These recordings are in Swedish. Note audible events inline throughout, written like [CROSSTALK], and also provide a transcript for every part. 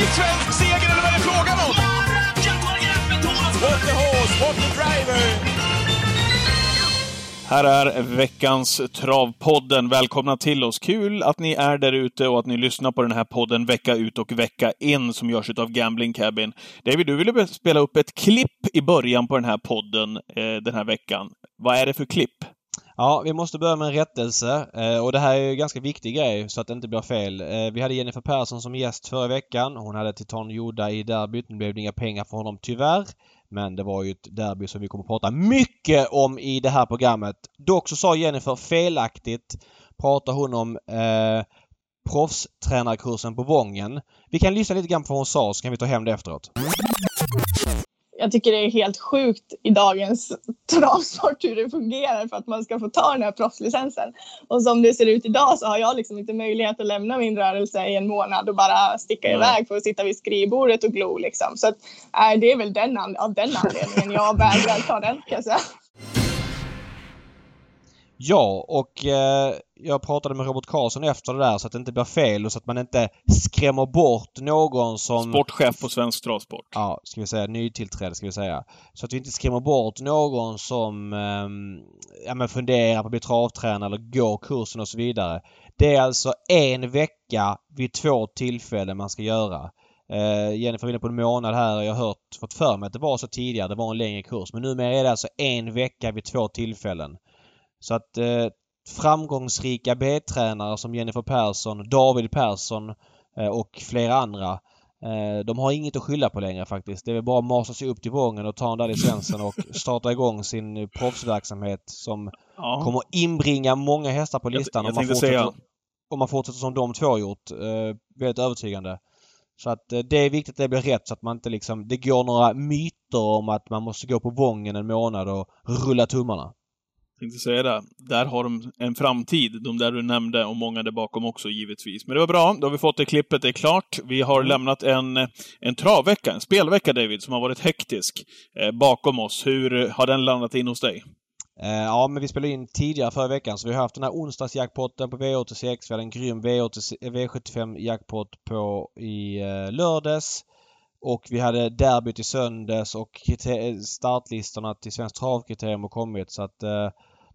ny svensk seger eller vad är det frågan om? What the horse, what the driver! Här är veckans Travpodden. Välkomna till oss. Kul att ni är där ute och att ni lyssnar på den här podden vecka ut och vecka in som görs av Gambling Cabin. David, du ville spela upp ett klipp i början på den här podden eh, den här veckan. Vad är det för klipp? Ja, vi måste börja med en rättelse. Eh, och det här är ju en ganska viktig grej så att det inte blir fel. Eh, vi hade Jennifer Persson som gäst förra veckan. Hon hade Titan Joda i derbyt. Nu blev det inga pengar för honom tyvärr. Men det var ju ett derby som vi kommer att prata mycket om i det här programmet. Dock så sa Jennifer felaktigt, pratar hon om eh, proffstränarkursen på Vången. Vi kan lyssna lite grann på vad hon sa så kan vi ta hem det efteråt jag tycker det är helt sjukt i dagens [LAUGHS] travsport hur det fungerar för att man ska få ta den här proffslicensen. Och som det ser ut idag så har jag liksom inte möjlighet att lämna min rörelse i en månad och bara sticka mm. iväg för att sitta vid skrivbordet och glo liksom. Så att, äh, det är väl den, av den anledningen jag vägrar ta den kan jag säga. Ja, och eh, jag pratade med Robert Karlsson efter det där så att det inte blir fel och så att man inte skrämmer bort någon som... Sportchef på Svensk Travsport. Ja, ska vi säga. Nytillträdd ska vi säga. Så att vi inte skrämmer bort någon som eh, ja, men funderar på att bli travtränare eller går kursen och så vidare. Det är alltså en vecka vid två tillfällen man ska göra. Uh, Jennifer var inne på en månad här. Jag har hört, fått för mig att det var så tidigare. Det var en längre kurs. Men numera är det alltså en vecka vid två tillfällen. Så att eh, framgångsrika B-tränare som Jennifer Persson, David Persson eh, och flera andra eh, de har inget att skylla på längre faktiskt. Det är väl bara att masa sig upp till Vången och ta en där licensen och [LAUGHS] starta igång sin proffsverksamhet som ja. kommer inbringa många hästar på listan jag, jag om, man säga... om man fortsätter som de två har gjort. Eh, väldigt övertygande. Så att eh, det är viktigt att det blir rätt så att man inte liksom... Det går några myter om att man måste gå på Vången en månad och rulla tummarna tänkte säga det. Där har de en framtid, de där du nämnde och många där bakom också givetvis. Men det var bra, då har vi fått det klippet, det är klart. Vi har mm. lämnat en, en travvecka, en spelvecka David, som har varit hektisk eh, bakom oss. Hur har den landat in hos dig? Eh, ja, men vi spelade in tidigare förra veckan så vi har haft den här onsdagsjackpotten på V86. Vi hade en grym V75-jackpot på i eh, lördags. Och vi hade derbyt i söndags och startlistorna till Svenskt Travkriterium har kommit så att eh,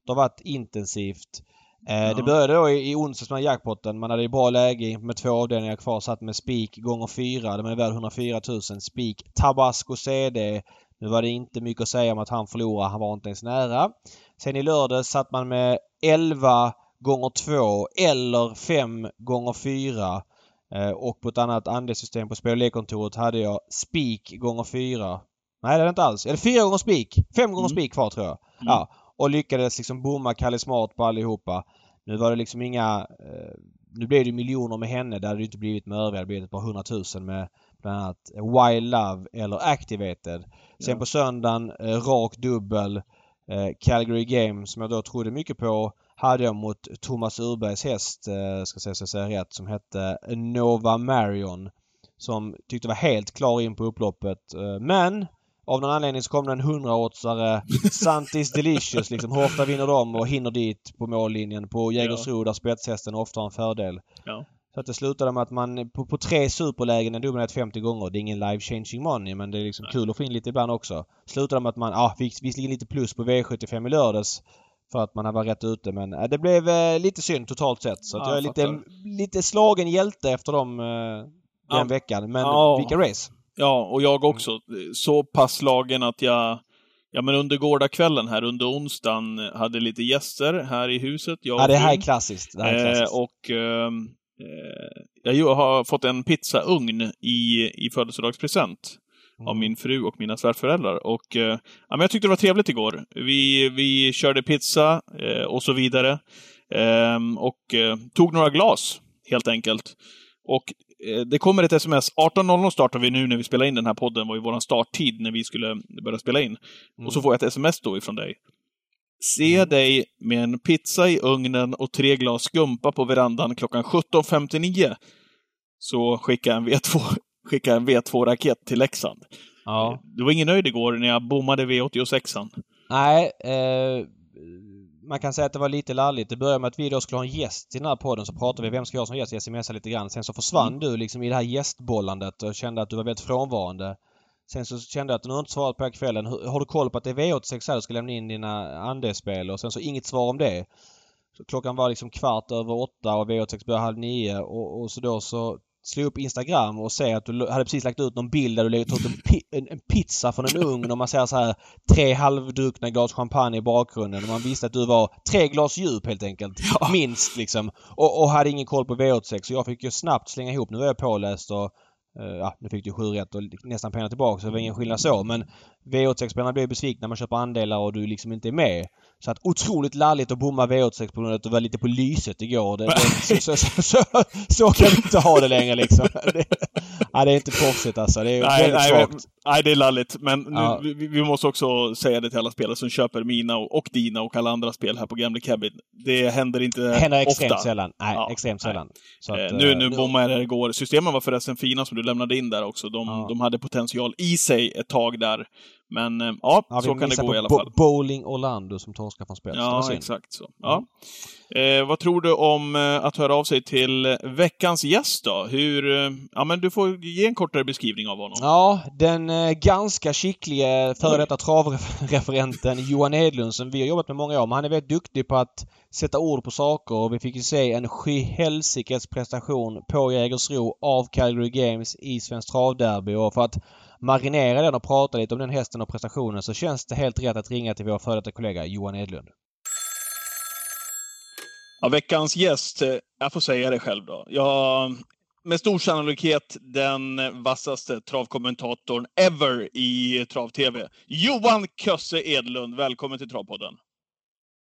det har varit intensivt. Eh, ja. Det började då i, i onsdags med jackpotten. Man hade ju bra läge med två avdelningar kvar. Satt med spik gånger fyra. Den är värd 104 000. Spik Tabasco CD. Nu var det inte mycket att säga om att han förlorade. Han var inte ens nära. Sen i lördags satt man med 11 gånger 2 eller 5 gånger 4. Och på ett annat andelssystem på spelkontoret hade jag spik gånger 4. Nej det är det inte alls. Eller 4 gånger spik. 5 gånger mm. spik kvar tror jag. Mm. Ja och lyckades liksom bomma Kalle Smart på allihopa. Nu var det liksom inga... Eh, nu blev det miljoner med henne. Det hade det inte blivit med övriga. Det blivit ett par hundratusen med bland annat Wild Love eller Activated. Sen ja. på söndagen eh, rak dubbel. Eh, Calgary Games som jag då trodde mycket på hade jag mot Thomas Urbergs häst, ska säga så jag säger rätt, som hette Nova Marion. Som tyckte var helt klar in på upploppet. Men av någon anledning så kom det en 100-oddsare. [LAUGHS] Santis Delicious liksom. Hur ofta vinner de och hinner dit på mållinjen? På Jägersro där spetshästen ofta har en fördel. Ja. Så att det slutade med att man på, på tre superlägen är dubbelnät 50 gånger. Det är ingen life changing money men det är liksom Nej. kul att få in lite ibland också. Slutade med att man, ja, ah, fick visserligen lite plus på V75 i lördags. För att man var rätt ute men äh, det blev äh, lite synd totalt sett. Så att ja, jag är lite, lite slagen hjälte efter dem äh, den ja. veckan. Men ja. vilka race! Ja, och jag också. Så pass slagen att jag Ja men under gårdagskvällen här, under onsdagen, hade lite gäster här i huset. Jag ja, det här är klassiskt. Här är klassiskt. Eh, och ehm, eh, jag har fått en pizzaugn i, i födelsedagspresent mm. av min fru och mina svärföräldrar. Och eh, ja, men jag tyckte det var trevligt igår. Vi, vi körde pizza eh, och så vidare. Ehm, och eh, tog några glas, helt enkelt. Och det kommer ett sms. 18.00 startar vi nu när vi spelar in den här podden, var ju vår starttid när vi skulle börja spela in. Mm. Och så mm. får jag ett sms då ifrån dig. Se mm. dig med en pizza i ugnen och tre glas skumpa på verandan klockan 17.59. Så skicka en V2, [LAUGHS] skicka en V2-raket till Leksand. Ja. Du var ingen nöjd igår när jag bommade V86an. Nej, eh, man kan säga att det var lite lalligt. Det började med att vi då skulle ha en gäst i den här podden. Så pratade vi vem ska jag som gäst? Jag smsade lite grann. Sen så försvann mm. du liksom i det här gästbollandet och kände att du var väldigt frånvarande. Sen så kände jag att du har inte svarat på här kvällen. Har du koll på att det är V86 här du ska lämna in dina andelsspel? Och sen så inget svar om det. Så klockan var liksom kvart över åtta och V86 började halv nio och, och så då så slog upp Instagram och ser att du hade precis lagt ut någon bild där du ut en, pi en, en, pizza från en ugn och man ser så här tre halvdruckna glas champagne i bakgrunden och man visste att du var tre glas djup helt enkelt. Ja. Minst liksom. Och, och hade ingen koll på V86 så jag fick ju snabbt slänga ihop. Nu var jag påläst och Uh, ja, nu fick du sju rätt och nästan pengar tillbaka så det var ingen skillnad så. Men V86-spelarna blir besvikna när man köper andelar och du liksom inte är med. Så att otroligt lalligt att bomma V86 på grund av att du var lite på lyset igår. Det, det, [LAUGHS] så, så, så, så, kan vi inte ha det längre liksom. [LAUGHS] Det, ja, det är inte proffsigt alltså. Det är nej, väldigt nej, svagt. Nej, det är lalligt. Men ja. nu, vi, vi, måste också säga det till alla spelare som köper mina och, och dina och alla andra spel här på Gambling Cabin. Det händer inte ofta. Det händer extremt ofta. sällan. Nej, ja, extremt sällan. Att, eh, nu nu bommade jag det igår. Systemen var förresten fina som du lämnade in där också. De, ja. de hade potential i sig ett tag där. Men eh, ja, ja så kan det gå i alla fall. Bowling Orlando som torskar från spelet. Ja, exakt så. Ja. Eh, vad tror du om eh, att höra av sig till veckans gäst då? Hur, eh, ja men du får ge en kortare beskrivning av honom. Ja, den eh, ganska skicklige före detta travreferenten Johan Edlund som vi har jobbat med många år. Men han är väldigt duktig på att sätta ord på saker och vi fick ju se en sjuhelsikes prestation på Jägersro av Calgary Games i Svenskt Travderby och för att marinera den och prata lite om den hästen och prestationen så känns det helt rätt att ringa till vår före detta kollega Johan Edlund. Ja, veckans gäst, eh, jag får säga det själv då. Jag, med stor sannolikhet den vassaste travkommentatorn ever i trav-tv. Johan Kösse Edlund, välkommen till Travpodden.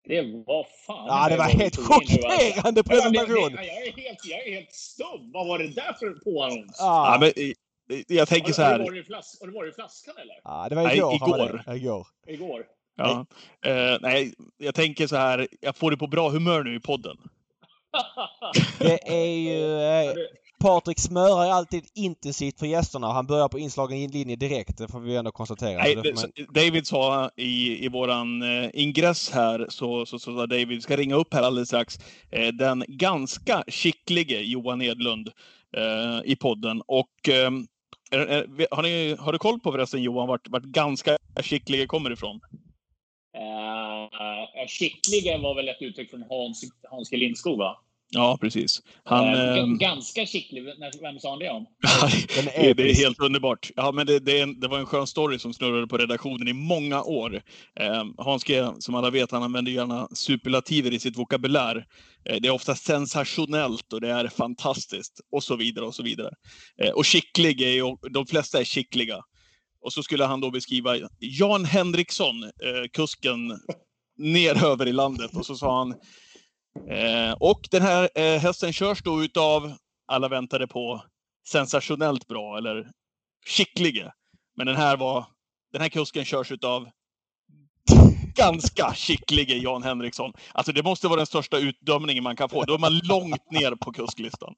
Det var fan... Ja, det var helt chockerande presentation! Jag, jag, är helt, jag är helt stum. Vad var det där för påannons? Ja. ja, men jag tänker så här. Har du varit, har i flaskan eller? Ja, det var igår. Nej, igår. Det. Igår. Igår. Ja. Uh, nej, jag tänker så här. Jag får det på bra humör nu i podden. [LAUGHS] det är ju... Eh, Patrik smörar alltid intensivt för gästerna och han börjar på inslagen linje direkt. Det får vi ändå konstatera. Nej, det, man... David sa i, i våran eh, ingress här, så, så, så sa David, ska ringa upp här alldeles strax, eh, den ganska skicklige Johan Edlund eh, i podden. Och ehm, har, ni, har du koll på förresten Johan vart, vart ganska skicklige kommer ifrån? Eh, uh, skicklige var väl ett uttryck från Hans, Hans G. Lindskog, va? Ja, precis. Han, uh, ganska skicklig. Vem sa han det om? [LAUGHS] det, det är helt underbart. Ja, men det, det, en, det, var en skön story som snurrade på redaktionen i många år. Uh, Hans G, som alla vet, han använder gärna superlativer i sitt vokabulär. Uh, det är ofta sensationellt och det är fantastiskt och så vidare och så vidare. och skicklig är ju, de flesta är skickliga. Och så skulle han då beskriva Jan Henriksson, kusken [LAUGHS] neröver i landet. Och så sa han Eh, och den här eh, hästen körs då utav, alla väntade på, sensationellt bra eller skicklige. Men den här var, den här kusken körs utav ganska skicklige Jan Henriksson. Alltså det måste vara den största utdömningen man kan få. Då är man långt ner på kusklistan.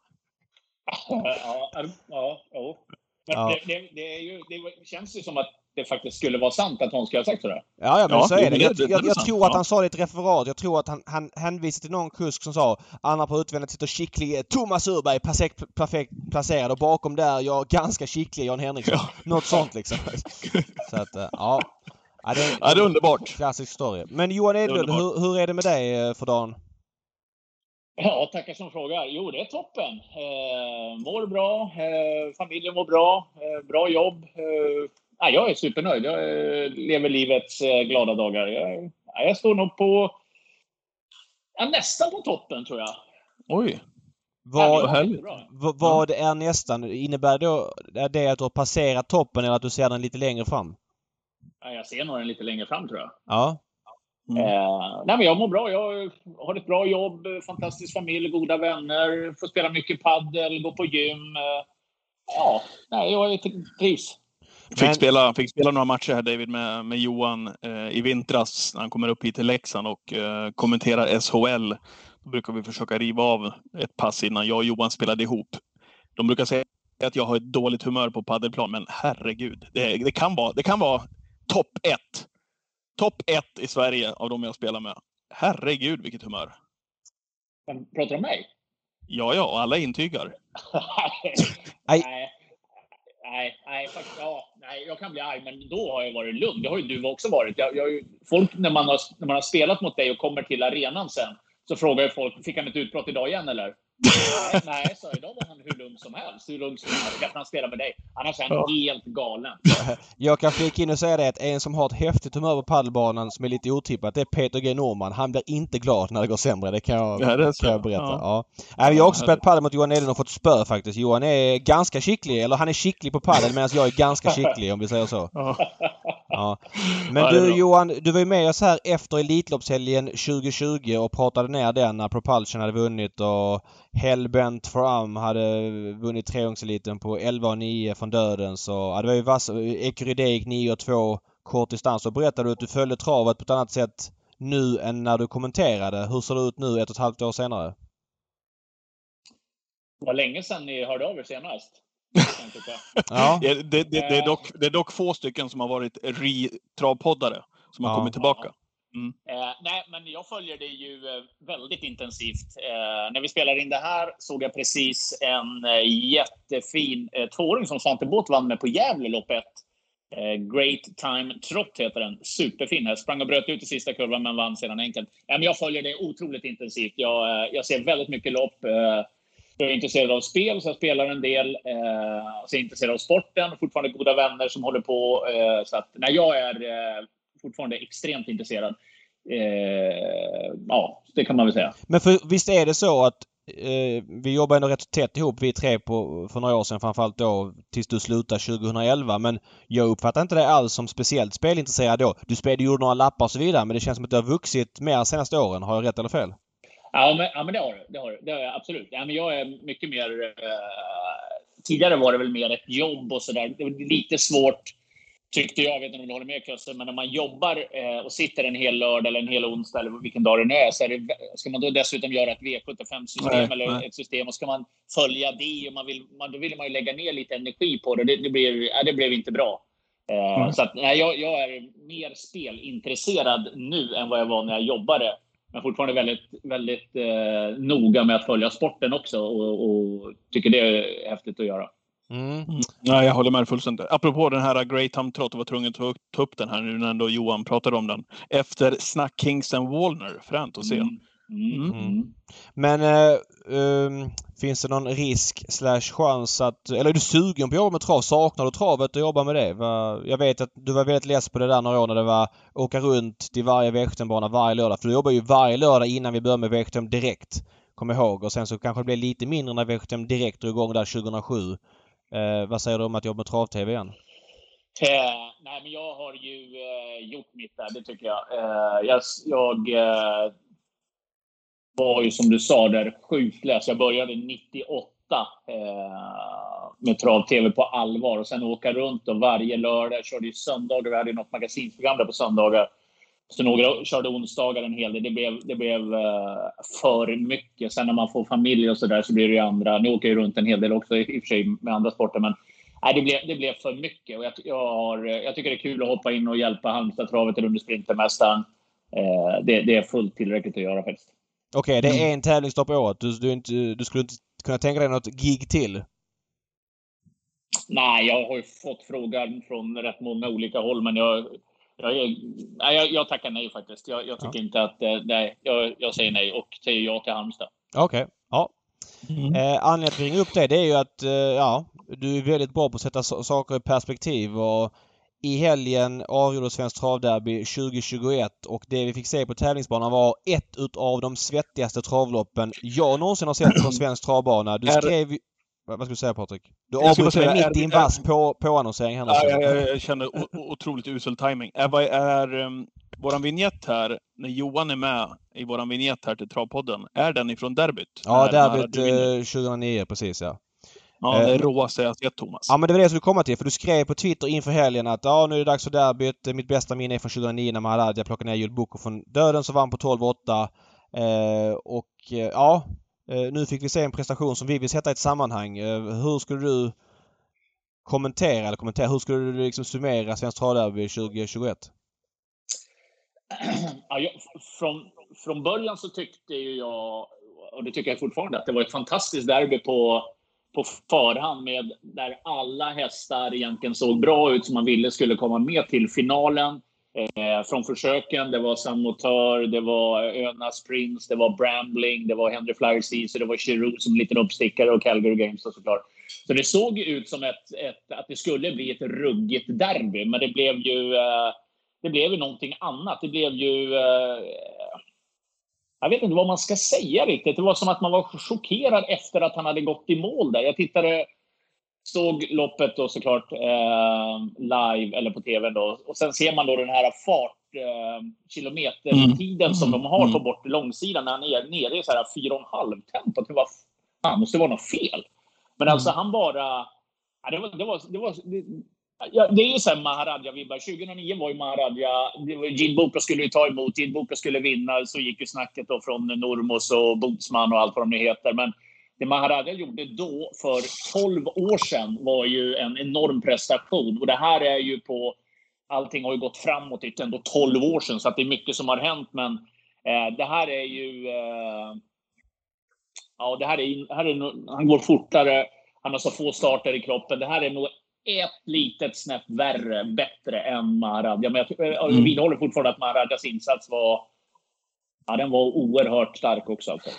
Ja, ja, ja. Men ja. Det, det, det, ju, det, känns ju som att det faktiskt skulle vara sant att hon skulle ha sagt sådär. Ja, ja men ja, så är det. Jag, jag, jag tror att han sa det i ett referat. Jag tror att han, han hänvisade till någon kusk som sa Anna på utvändigt sitter skicklig Thomas Urberg perfekt, perfekt placerad och bakom där jag ganska skicklig Jan Henriksson. Ja. Något sånt liksom. [LAUGHS] så att, eh, ja. Ja, det, ja, det är underbart. Klassisk story. Men Johan Edlund, hur, hur är det med dig eh, för dagen? Ja, tackar som frågar. Jo, det är toppen. Eh, mår bra, eh, familjen mår bra, eh, bra jobb. Eh, ja, jag är supernöjd. Jag eh, lever livets eh, glada dagar. Jag, ja, jag står nog på... Ja, nästan på toppen, tror jag. Oj! Vad, vad, vad är nästan? Innebär då det att du har passerat toppen eller att du ser den lite längre fram? Ja, jag ser nog den lite längre fram, tror jag. Ja. Mm. Eh, nej, men jag mår bra. Jag har ett bra jobb, fantastisk familj, goda vänner, får spela mycket paddel, gå på gym. Eh, ja, nej, jag trivs. Fick, men... spela, fick spela några matcher här David med, med Johan eh, i vintras när han kommer upp hit till Leksand och eh, kommenterar SHL. Då brukar vi försöka riva av ett pass innan jag och Johan spelade ihop. De brukar säga att jag har ett dåligt humör på paddelplan, men herregud. Det, det kan vara, det kan vara topp ett. Topp ett i Sverige av de jag spelar med. herregud vilket humör. Pratar du om mig? Ja, ja, och alla intygar. [LAUGHS] Nej nej. Nej, faktiskt, ja, nej, jag kan bli arg, men då har jag varit lugn. Det har ju du också varit. Jag, jag, folk, när man, har, när man har spelat mot dig och kommer till arenan sen, så frågar ju folk, fick han ett utbrott idag igen eller? Nej, nej, så idag var han hur lugn som helst. Hur lugn som helst. Därför han spelar med dig. Annars är han Ja. helt galen. [LAUGHS] Jag kan flika in och säga det att en som har ett häftigt humör på padelbanan som är lite otippat det är Peter G Norman. Han blir inte glad när det går sämre. Det kan jag, Ja, det kan jag berätta. Ja. Ja. Jag har också Ja, spelat padel mot Johan Edlund och fått spö faktiskt. Johan är ganska skicklig. Eller han är skicklig på padel medan jag är ganska [LAUGHS] skicklig om vi säger så. Ja. Ja. Men du. Johan, du var ju med oss här efter Elitloppshelgen 2020 och pratade ner den när Propulsion hade vunnit och Hellbent for Am hade vunnit trehjulingseliten på 11 och 9 från döden så ja, det var ju vass. Ecuride gick 9 och 2 kort distans och berättade du att du följde travet på ett annat sätt nu än när du kommenterade. Hur ser det ut nu ett och ett halvt år senare? Det var länge sedan ni hörde av er senast. [LAUGHS] Ja. Det, det, det, det, är dock, det är dock få stycken som har varit re-travpoddare som har Ja. kommit tillbaka. Mm. Eh, nej, men jag följer det ju eh, väldigt intensivt. Eh, när vi spelar in det här såg jag precis en eh, jättefin eh, tvååring som Svante Båth vann med på Gävle lopp. Eh, Great Time Trot heter den. Superfin häst. Sprang och bröt ut i sista kurvan men vann sedan enkelt. Eh, men jag följer det otroligt intensivt. Jag, eh, jag ser väldigt mycket lopp. Eh, jag är intresserad av spel, så jag spelar en del. Eh, så jag är intresserad av sporten. Fortfarande goda vänner som håller på. Eh, så att, när jag är eh, fortfarande extremt intresserad. Eh, ja, det kan man väl säga. Men för, visst är det så att eh, vi jobbar ändå rätt tätt ihop vi tre på, för några år sedan framförallt då tills du slutade 2011 men jag uppfattar inte det alls som speciellt spelintresserad då. Du spelade, gjorde några lappar och så vidare men det känns som att du har vuxit mer de senaste åren. Har jag rätt eller fel? Ja, men, ja, men det har du. Det har, du. det har jag absolut. Ja, men jag är mycket mer... Eh, tidigare var det väl mer ett jobb och sådär. Det var lite svårt, tyckte jag. Jag vet inte om du håller med Kusse, men när man jobbar eh, och sitter en hel lördag eller en hel onsdag eller vilken dag det nu är, så är det, ska man då dessutom göra ett V75-system Nej, eller nej. ett system och ska man följa det och man vill, man, då vill man ju lägga ner lite energi på det. Det, det, blir, ja, det blev inte bra. Mm. Så att, nej, jag, jag är mer spelintresserad nu än vad jag var när jag jobbade. Men fortfarande väldigt, väldigt eh, noga med att följa sporten också och, och tycker det är häftigt att göra. Mm. Nej, jag håller med dig fullständigt. Apropå den här Great Time Trot, jag var tvungen att ta upp den här nu när ändå Johan pratade om den. Efter Snack Kings and Wallner. Fränt att se. Mm. Mm. Mm. Mm. Men eh, ehm, finns det någon risk slash chans att... Eller är du sugen på att jobba med trav? Saknar du travet och jobba med det? Va, jag vet att du var väldigt less på det där några år när det var åka runt till varje V75-bana varje lördag. För du jobbar ju varje lördag innan vi började med V75 direkt. Kom ihåg. Och sen så kanske det blev lite mindre när V75 direkt drog igång där 2007. Eh, vad säger du om att jobba med trav-tv igen? Eh, nej, men jag har ju eh, gjort mitt där, det tycker jag. Eh, jag jag eh, var ju som du sa där sjukt less. Jag började 98 eh, med trav-tv på allvar och sen åka runt och varje lördag. Jag körde ju söndagar. Vi hade ju något magasinsprogram där på söndagar. Så några körde onsdagar en hel del. Det blev, det blev eh, för mycket. Sen när man får familj och så där så blir det ju andra. Nu åker jag runt en hel del också i, och för sig med andra sporter. Men nej, det, blev, det blev för mycket. Och jag, jag, har, jag tycker det är kul att hoppa in och hjälpa Halmstad-travet under Sprintermästaren. Eh, det, det är fullt tillräckligt att göra faktiskt. Okej, det är en tävlingsdag på året. Du, du, inte, du skulle inte kunna tänka dig något gig till? Nej, jag har ju fått frågan från rätt många olika håll, men jag, jag, är, nej, jag, jag tackar nej faktiskt. Jag, jag tycker inte att... eh, Nej, jag, jag säger nej och säger ja till Halmstad. Okej, ja. Mm. Eh, anledningen att vi ringer upp dig det är ju att eh, ja, du är väldigt bra på att sätta so- saker i perspektiv och i helgen avgjordes Svenskt Travderby 2021 och det vi fick se på tävlingsbanan var ett utav de svettigaste travloppen jag någonsin har sett på en svensk travbana. Du skrev. Vad ska du säga Patrik? Du Jag säga, mitt i en vass på, påannonsering här. Ja, jag, jag, jag känner otroligt usel timing. Är, vad är um, våran vignett här, när Johan är med i våran vignett här till Travpodden, är den ifrån derbyt? Ja, derbyt du vinner? eh, 2009 precis ja. Ja, det är eh, råaste jag sett Thomas. Ja men det var det jag skulle komma till för du skrev på Twitter inför helgen att ja nu är det dags för derbyt. Mitt bästa minne är från 2009 när Mahaladja plockade ner Jules Boko från döden som vann på 12-8. Eh, och eh, ja, Eh, nu fick vi se en prestation som vi vill sätta i ett sammanhang. Eh, hur skulle du kommentera, eller kommentera, hur skulle du liksom summera Svenskt Travderby 2021? [CLEARS THROAT] ja, jag, från, från början så tyckte ju jag, och det tycker jag fortfarande, att det var ett fantastiskt derby på, på förhand med där alla hästar egentligen såg bra ut som man ville skulle komma med till finalen. Eh, från försöken, det var San Motör, det var Önas Prince, det var Brambling, det var Henry Flyer Caesar, det var Chiru som liten uppstickare och Calgary Games och såklart. Så det såg ut som ett, ett, att det skulle bli ett ruggigt derby, men det blev ju, eh, det blev ju någonting annat. Det blev ju... Eh, jag vet inte vad man ska säga riktigt. Det var som att man var chockerad efter att han hade gått i mål där. Jag tittade såg loppet då såklart eh, live eller på tv då. Och sen ser man då den här fart, eh, kilometertiden mm. som de har på mm. bort långsidan när han är nere i så här 4,5 tempo. Det var, fan, måste vara något fel. Men alltså mm. han bara... Ja, det, var, det, var, det, var, det, ja, det är ju så Maharadja-vibbar. 2009 var ju Maharadja... Gene Bopra skulle ju ta emot, Gene Bopra skulle vinna. Så gick ju snacket då från Normos och Bootsman och allt vad de nu heter. Men det Maharadja gjorde då, för 12 år sedan, var ju en enorm prestation. Och det här är ju på... Allting har ju gått framåt i ändå 12 år sedan, så att det är mycket som har hänt. Men eh, det här är ju... Eh, ja, det här är, här är... Han går fortare, han har så få starter i kroppen. Det här är nog ett litet snäpp värre, bättre än Maharadja. Men jag, jag mm. vidhåller fortfarande att Maharadjas insats var... Ja, den var oerhört stark också. Alltså.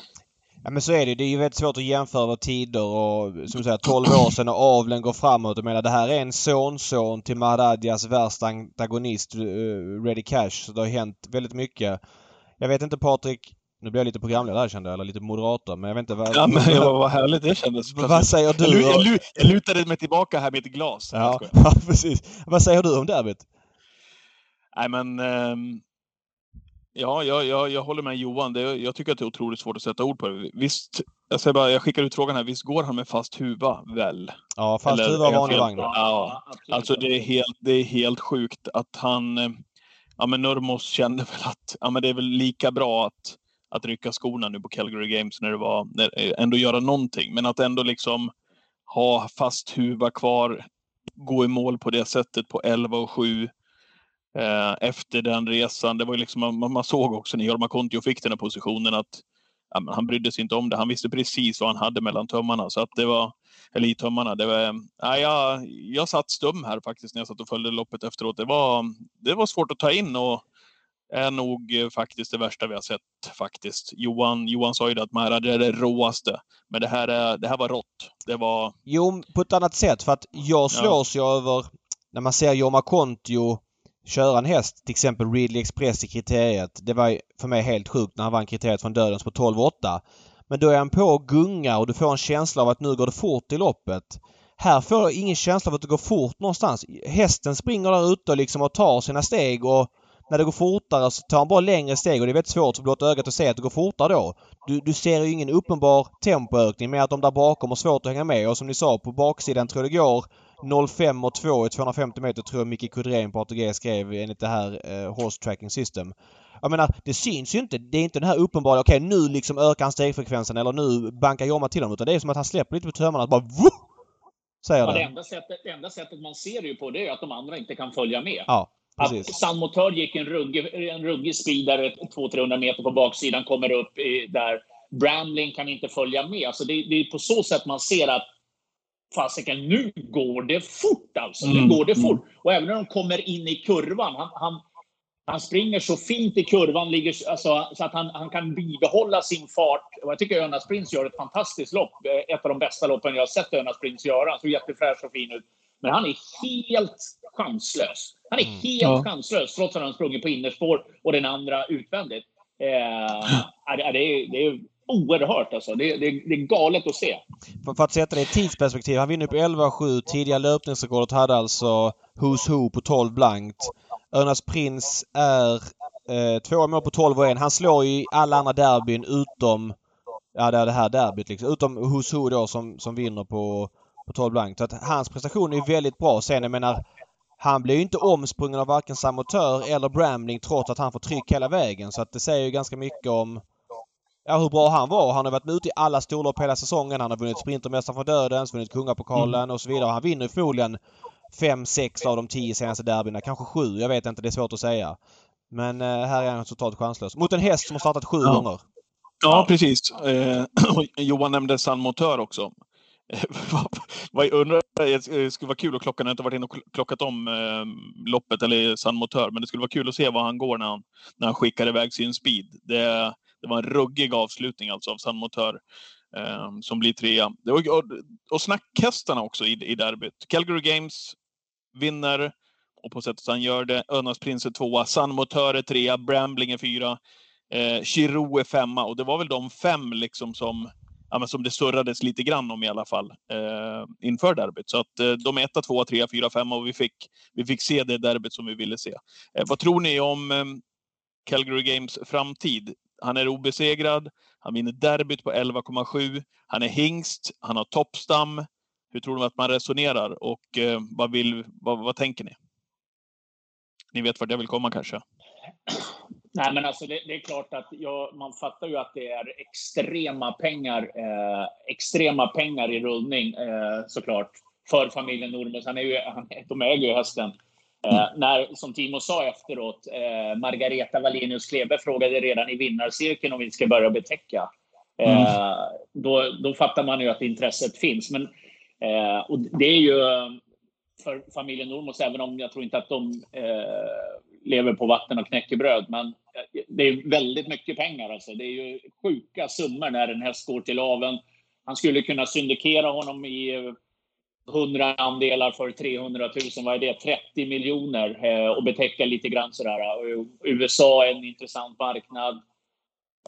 Ja men så är det. Det är ju väldigt svårt att jämföra tider och som du säger 12 år sedan och avlen går framåt. Jag menar det här är en sonson till Maradjas värsta antagonist uh, Ready Cash. Så det har hänt väldigt mycket. Jag vet inte Patrik. Nu blir jag lite programledare här kände jag, eller lite moderator, men jag vet inte vad... Ja men vad, vad härligt det kändes. [LAUGHS] Vad säger du? Jag, jag, jag lutade mig tillbaka här med ett glas. Ja, ja [LAUGHS] precis. Vad säger du om derbyt? Nej men... Um Ja, jag, jag, jag håller med Johan. Det, jag tycker att det är otroligt svårt att sätta ord på det. Visst, jag, säger bara, jag skickar ut frågan här. Visst går han med fast huva, väl? Ja, fast Eller, huva vanlig vagn. Ja, alltså det är, helt, det är helt sjukt att han... Eh, ja, men Nurmos kände väl att ja, men det är väl lika bra att, att rycka skorna nu på Calgary Games när det var... När, eh, ändå göra någonting, men att ändå liksom ha fast huva kvar, gå i mål på det sättet på 11 och 7 eh, efter den resan. Det var liksom, man, man såg också när Jorma Kontio fick den här positionen att ja, han brydde sig inte om det. Han visste precis vad han hade mellan tömmarna. Så att det var, eller i tömmarna. Det var, ja, jag, jag satt stum här faktiskt när jag satt och följde loppet efteråt. Det var, det var svårt att ta in och är nog faktiskt det värsta vi har sett faktiskt. Johan, Johan sa ju det att Maharaj är det råaste. Men det här, är, det här var rått. Det var... Jo, på ett annat sätt. För att jag slås ja. ju över när man ser Jorma Kontio köra en häst, till exempel Ridley Express i kriteriet. Det var för mig helt sjukt när han vann kriteriet från Dödens på 12,8. Men då är han på och gungar och du får en känsla av att nu går det fort i loppet. Här får jag ingen känsla av att det går fort någonstans. Hästen springer där ute och liksom och tar sina steg och när det går fortare så tar han bara längre steg och det är väldigt svårt för blotta ögat att se att det går fortare då. Du, du ser ju ingen uppenbar tempoökning med att de där bakom har svårt att hänga med och som ni sa på baksidan tror jag det går 05 och 2 i 250 meter tror jag Micke Kudrén på ATG skrev enligt det här eh, Horse Tracking System. Jag menar, det syns ju inte. Det är inte den här uppenbara, okej okay, nu liksom ökar han stegfrekvensen eller nu bankar Jorma till honom. Utan det är som att han släpper lite på tömmarna och bara Woo! Säger ja, det. Det enda, sättet, det enda sättet man ser det ju på det är att de andra inte kan följa med. Ja, precis. Att San Motör gick en ruggig, en ruggig speed där 200-300 meter på baksidan, kommer upp där. Brambling kan inte följa med. Alltså det, det är på så sätt man ser att fasiken, nu går det fort alltså. Nu mm. går det fort. Och även när de kommer in i kurvan, han, han, han springer så fint i kurvan ligger, alltså, så att han, han kan bibehålla sin fart. Och jag tycker Önas Prins gör ett fantastiskt lopp. Ett av de bästa loppen jag har sett Önas Prins göra. Han såg jättefräsch och fin ut. Men han är helt chanslös. Han är mm. helt ja. chanslös trots att han sprungit på innerspår och den andra utvändigt. Eh, det, är, det är oerhört alltså. Det, det, det är galet att se. För, för, att sätta det i tidsperspektiv. Han vinner på 11,7. Tidiga löpningsrekordet hade alltså Who's Who på 12 blankt. Örnas Prins är eh, två mål på 12 och 1. Han slår ju alla andra derbyn utom Ja, det är det här derbyt liksom. Utom Who's Who då som, som vinner på, på 12 blankt. Så att hans prestation är väldigt bra. Sen jag menar han blir ju inte omsprungen av varken Samotör eller Brambling trots att han får tryck hela vägen. Så att det säger ju ganska mycket om ja, hur bra han var. Han har varit ute i alla storlopp hela säsongen. Han har vunnit Sprintermästaren från Dödens, vunnit Kungapokalen mm. och så vidare. Han vinner förmodligen fem, sex av de tio senaste derbyna. Kanske sju. Jag vet inte. Det är svårt att säga. Men eh, här är han totalt chanslös. Mot en häst som har startat sju Ja. gånger. Ja, precis. Eh, [CLEARS THROAT] Johan nämnde San Motör också. [LAUGHS] Vad- jag undrar, det skulle vara kul att klockan, jag har inte varit inne och klockat om eh, loppet eller San Motör, men det skulle vara kul att se var han går när han, när han skickar iväg sin speed. Det, det var en ruggig avslutning alltså av San Motör eh, som blir trea. Det var, och, och snackhästarna också i, i derbyt. Calgary Games vinner och på sättet han gör det. Önas Prins är tvåa, San Motör är trea, Brambling är fyra, eh, Chiro är femma och det var väl de fem liksom som, ja, men som det surrades lite grann om i alla fall eh, inför derbyt. Så att eh, de är etta, tvåa, trea, fyra, femma och vi fick, vi fick se det derbyt som vi ville se. Eh, vad tror ni om eh, Calgary Games framtid? Han är obesegrad, han vinner derbyt på 11,7, han är hingst, han har toppstam. Hur tror du att man resonerar och eh, vad, vill, vad, vad tänker ni? Ni vet vart jag vill komma kanske? [CLEARS THROAT] Nej, men alltså det, det är klart att jag, man fattar ju att det är extrema pengar, eh, extrema pengar i rullning eh, såklart för familjen Nordmos. Han är ju, han, de äger ju hästen. Eh, när, som Timo sa efteråt, eh, Margareta Wallenius Klebe frågade redan i vinnarcirkeln om vi ska börja betäcka. Eh, då, då fattar man ju att intresset finns. Men, och det är ju för familjen Nordmos, även om jag tror inte att de lever på vatten och knäckebröd. Men det är väldigt mycket pengar. Alltså. Det är ju sjuka summor när en häst går till aveln. Han skulle kunna syndikera honom i 100 andelar för 300 000, vad är det? 30 miljoner eh, och betäcka lite grann sådär. Och USA är en intressant marknad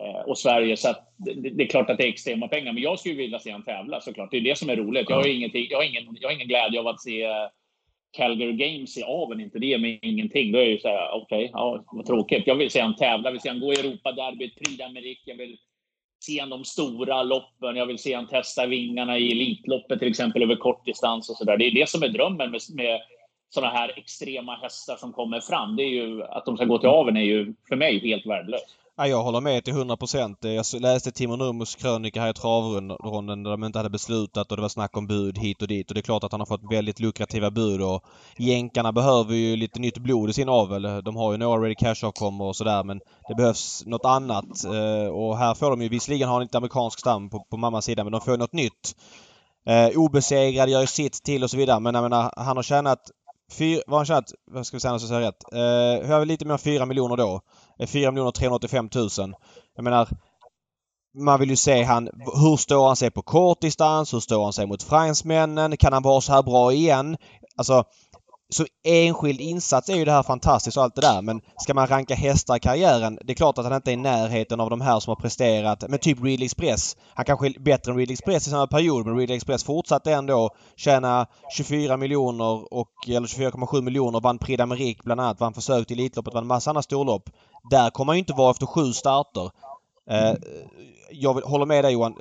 eh, och Sverige. Så att det, det är klart att det är extrema pengar. Men jag skulle vilja se han tävla såklart. Det är det som är roligt. Jag har, ingenting, jag har, ingen, jag har ingen glädje av att se eh, Calgary Games i aveln. Inte det med ingenting. Då är det ju så här, okej, okay, ja, vad tråkigt. Jag vill se han tävla. Jag vill se han gå i Europaderbyt, Prix d'Amérique. Jag vill se de stora loppen. Jag vill se honom testa vingarna i Elitloppet till exempel över kortdistans och sådär. Det är det som är drömmen med, med sådana här extrema hästar som kommer fram. Det är ju att de ska gå till aveln är ju för mig helt värdelöst. Ja, jag håller med till 100 procent. Eh, jag läste Timo Nurmos krönika här i travronden där de inte hade beslutat och det var snack om bud hit och dit. Och det är klart att han har fått väldigt lukrativa bud och jänkarna behöver ju lite nytt blod i sin avel. De har ju några ready cash-avkommor och sådär men det behövs något annat. Eh, och här får de ju, visserligen har han inte amerikansk stam på, på mammas sida men de får något nytt. Eh, obesegrad gör ju sitt till och så vidare men jag menar han har tjänat Fyr, vad har han tjänat? Vad ska vi säga så säga rätt? Eh, har lite mer än 4 miljoner då. 4 385 000. Jag menar, man vill ju se han, hur står han sig på kortdistans? Hur står han sig mot fransmännen? Kan han vara så här bra igen? Alltså, så enskild insats är ju det här fantastiskt och allt det där men ska man ranka hästar i karriären, det är klart att han inte är i närheten av de här som har presterat. Men typ Real Express. Han kanske är bättre än Real Express i samma period men Real Express fortsatte ändå tjäna 24 miljoner och, eller 24,7 miljoner vann Prix d'Amérique bland annat. Vann försök till Elitloppet, vann massa andra storlopp. Där kommer han ju inte vara efter sju starter. Eh, jag håller med dig Johan.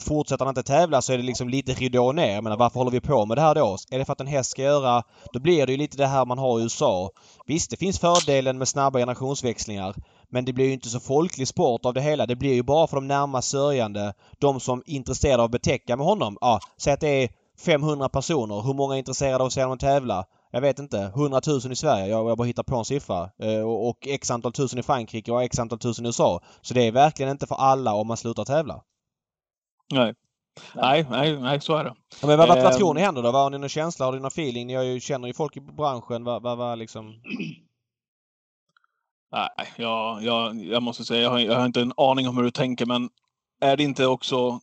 Fortsätter han inte tävla så är det liksom lite ridå ner. Jag menar, varför håller vi på med det här då? Är det för att en häst ska göra... Då blir det ju lite det här man har i USA. Visst, det finns fördelen med snabba generationsväxlingar. Men det blir ju inte så folklig sport av det hela. Det blir ju bara för de närmast sörjande. De som är intresserade av att betäcka med honom. Ja, säg att det är 500 personer. Hur många är intresserade av att se honom tävla? Jag vet inte. 100 000 i Sverige. Jag, jag bara hittar på en siffra. Eh, och, och x antal tusen i Frankrike och x antal tusen i USA. Så det är verkligen inte för alla om man slutar tävla. Nej. Nej, nej, nej, så är det. Ja, men vad, vad, vad Ehm. tror ni händer då? Vad har ni någon känsla? Har ni någon feeling? Ni ju, känner ju folk i branschen. Vad, vad, vad liksom... [CLEARS THROAT] Nej, jag, jag, jag måste säga, jag har, jag har inte en aning om hur du tänker, men är det inte också...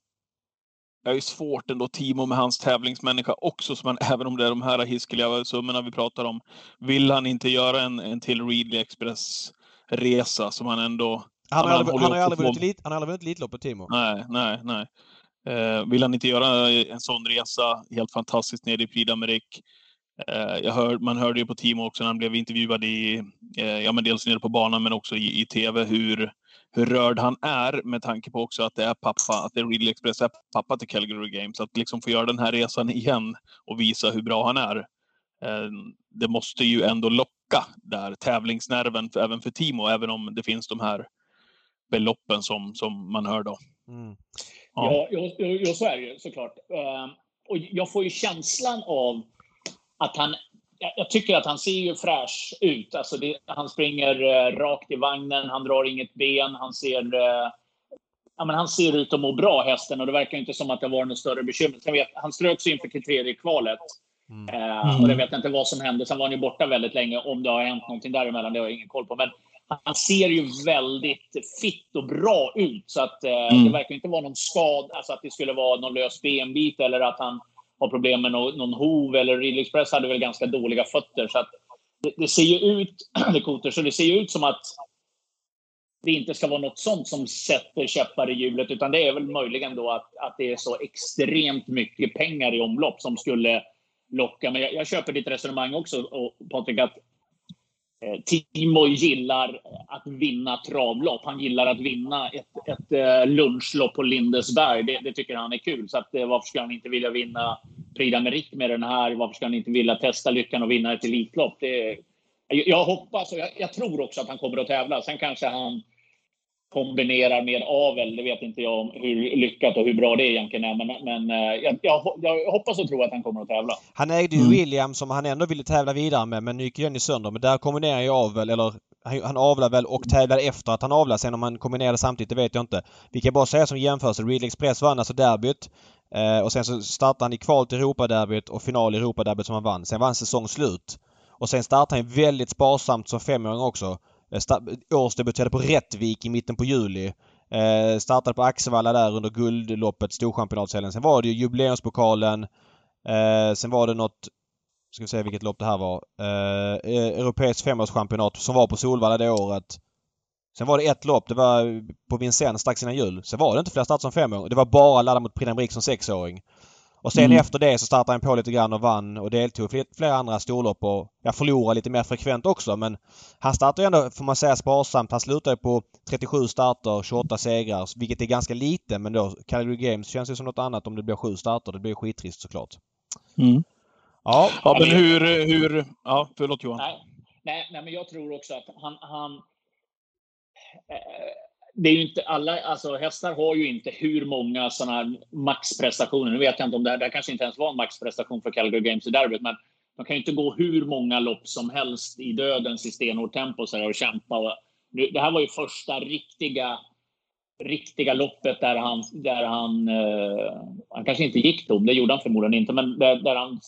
Jag är svårt ändå, Timo med hans tävlingsmänniska också, som han, [LAUGHS] även om det är de här hiskeliga summorna vi pratar om. Vill han inte göra en, en till Readly Express-resa som han ändå... Han har, aldrig, han har ju aldrig vunnit elit, han har aldrig vunnit Elitloppet, Timo. Nej, nej, nej. Eh, vill han inte göra en sån resa, helt fantastiskt, nere i Prix d'Amérique. Eh, jag hör, man hörde ju på Timo också när han blev intervjuad i, eh, ja men dels nere på banan men också i, i TV, hur, hur rörd han är med tanke på också att det är pappa, att det är Ridley Express är pappa till Calgary Games. Att liksom få göra den här resan igen och visa hur bra han är. Eh, det måste ju ändå locka där, tävlingsnerven, för, även för Timo, även om det finns de här beloppen som, som man hör då. Mm. Ja. Ja, jo, jo, så är det ju såklart. Eh, och jag får ju känslan av att han jag, jag, tycker att han ser ju fräsch ut. Alltså det, han springer eh, rakt i vagnen, han drar inget ben, han ser, eh, ja, men han ser ut att må bra, hästen. Och det verkar inte som att det var något större bekymmer. Sen vet, han ströks inför kriteriekvalet. Mm. Eh, och det vet jag inte vad som hände. Sen var han ju borta väldigt länge. Om det har hänt någonting däremellan, det har jag ingen koll på. Men han ser ju väldigt fitt och bra ut. Så att eh, mm. det verkar inte vara någon skada, alltså att det skulle vara någon lös benbit eller att han har problem med någon, någon hov. Eller Ridley Express hade väl ganska dåliga fötter. Så att det, det ser ju ut, [CLEARS THROAT] Koter, så det ser ju ut som att det inte ska vara något sånt som sätter käppar i hjulet. Utan det är väl möjligen då att, att det är så extremt mycket pengar i omlopp som skulle locka. Men jag, jag köper ditt resonemang också, och Patrik, att Eh, Timo gillar att vinna travlopp. Han gillar att vinna ett, ett eh, lunchlopp på Lindesberg. Det, det, tycker han är kul. Så att, eh, varför ska han inte vilja vinna Prix d'Amérique med den här? Varför ska han inte vilja testa lyckan och vinna ett Elitlopp? Det, jag hoppas och jag, jag, tror också att han kommer att tävla. Sen kanske han kombinerar med avel. Det vet inte jag om hur lyckat och hur bra det egentligen är. Men, men eh, jag, jag, jag, hoppas och tror att han kommer att tävla. Han ägde ju mm. William som han ändå ville tävla vidare med men nu gick den i sönder. Men där kombinerar ju avel, eller han avlar väl och tävlar efter att han avlar. Sen om han kombinerade samtidigt, det vet jag inte. Vi kan bara säga som jämförelse. Ridley Express vann alltså derbyt. Eh, och sen så startade han i kval till Europaderbyt och final i Europaderbyt som han vann. Sen var han säsong slut. Och sen startade han väldigt sparsamt som femåring också. Eh, årsdebuterade på Rättvik i mitten på juli. Eh, startade på Axevalla där under guldloppet, Storchampionatshelgen. Sen var det ju jubileumspokalen. Eh, sen var det något Ska vi se vilket lopp det här var. Eh, eh Europeiskt femårschampionat som var på Solvalla det året. Sen var det ett lopp. Det var på Vincennes strax innan jul. Sen var det inte fler starter som femåring. Det var bara ladda mot Prix som sexåring. Och sen mm. efter det så startade han på lite grann och vann och deltog i flera andra storlopp och jag förlorade lite mer frekvent också men han startade ändå, får man säga, sparsamt. Han slutade på 37 starter, 28 segrar, vilket är ganska lite men då Calgary Games känns ju som något annat om det blir sju starter. Det blir skittrist såklart. Mm. Ja. ja, men hur, hur... Ja, förlåt Johan. Nej, nej, nej men jag tror också att han... han eh, det är ju inte alla, alltså hästar har ju inte hur många sådana här maxprestationer. Nu vet jag inte om det här, det här kanske inte ens var en maxprestation för Calgary Games i derbyt, men de kan ju inte gå hur många lopp som helst i dödens i stenhårt tempo så och kämpa. Och nu, det här var ju första riktiga, riktiga loppet där han, där han, eh, han kanske inte gick tom, det gjorde han förmodligen inte, men där, där han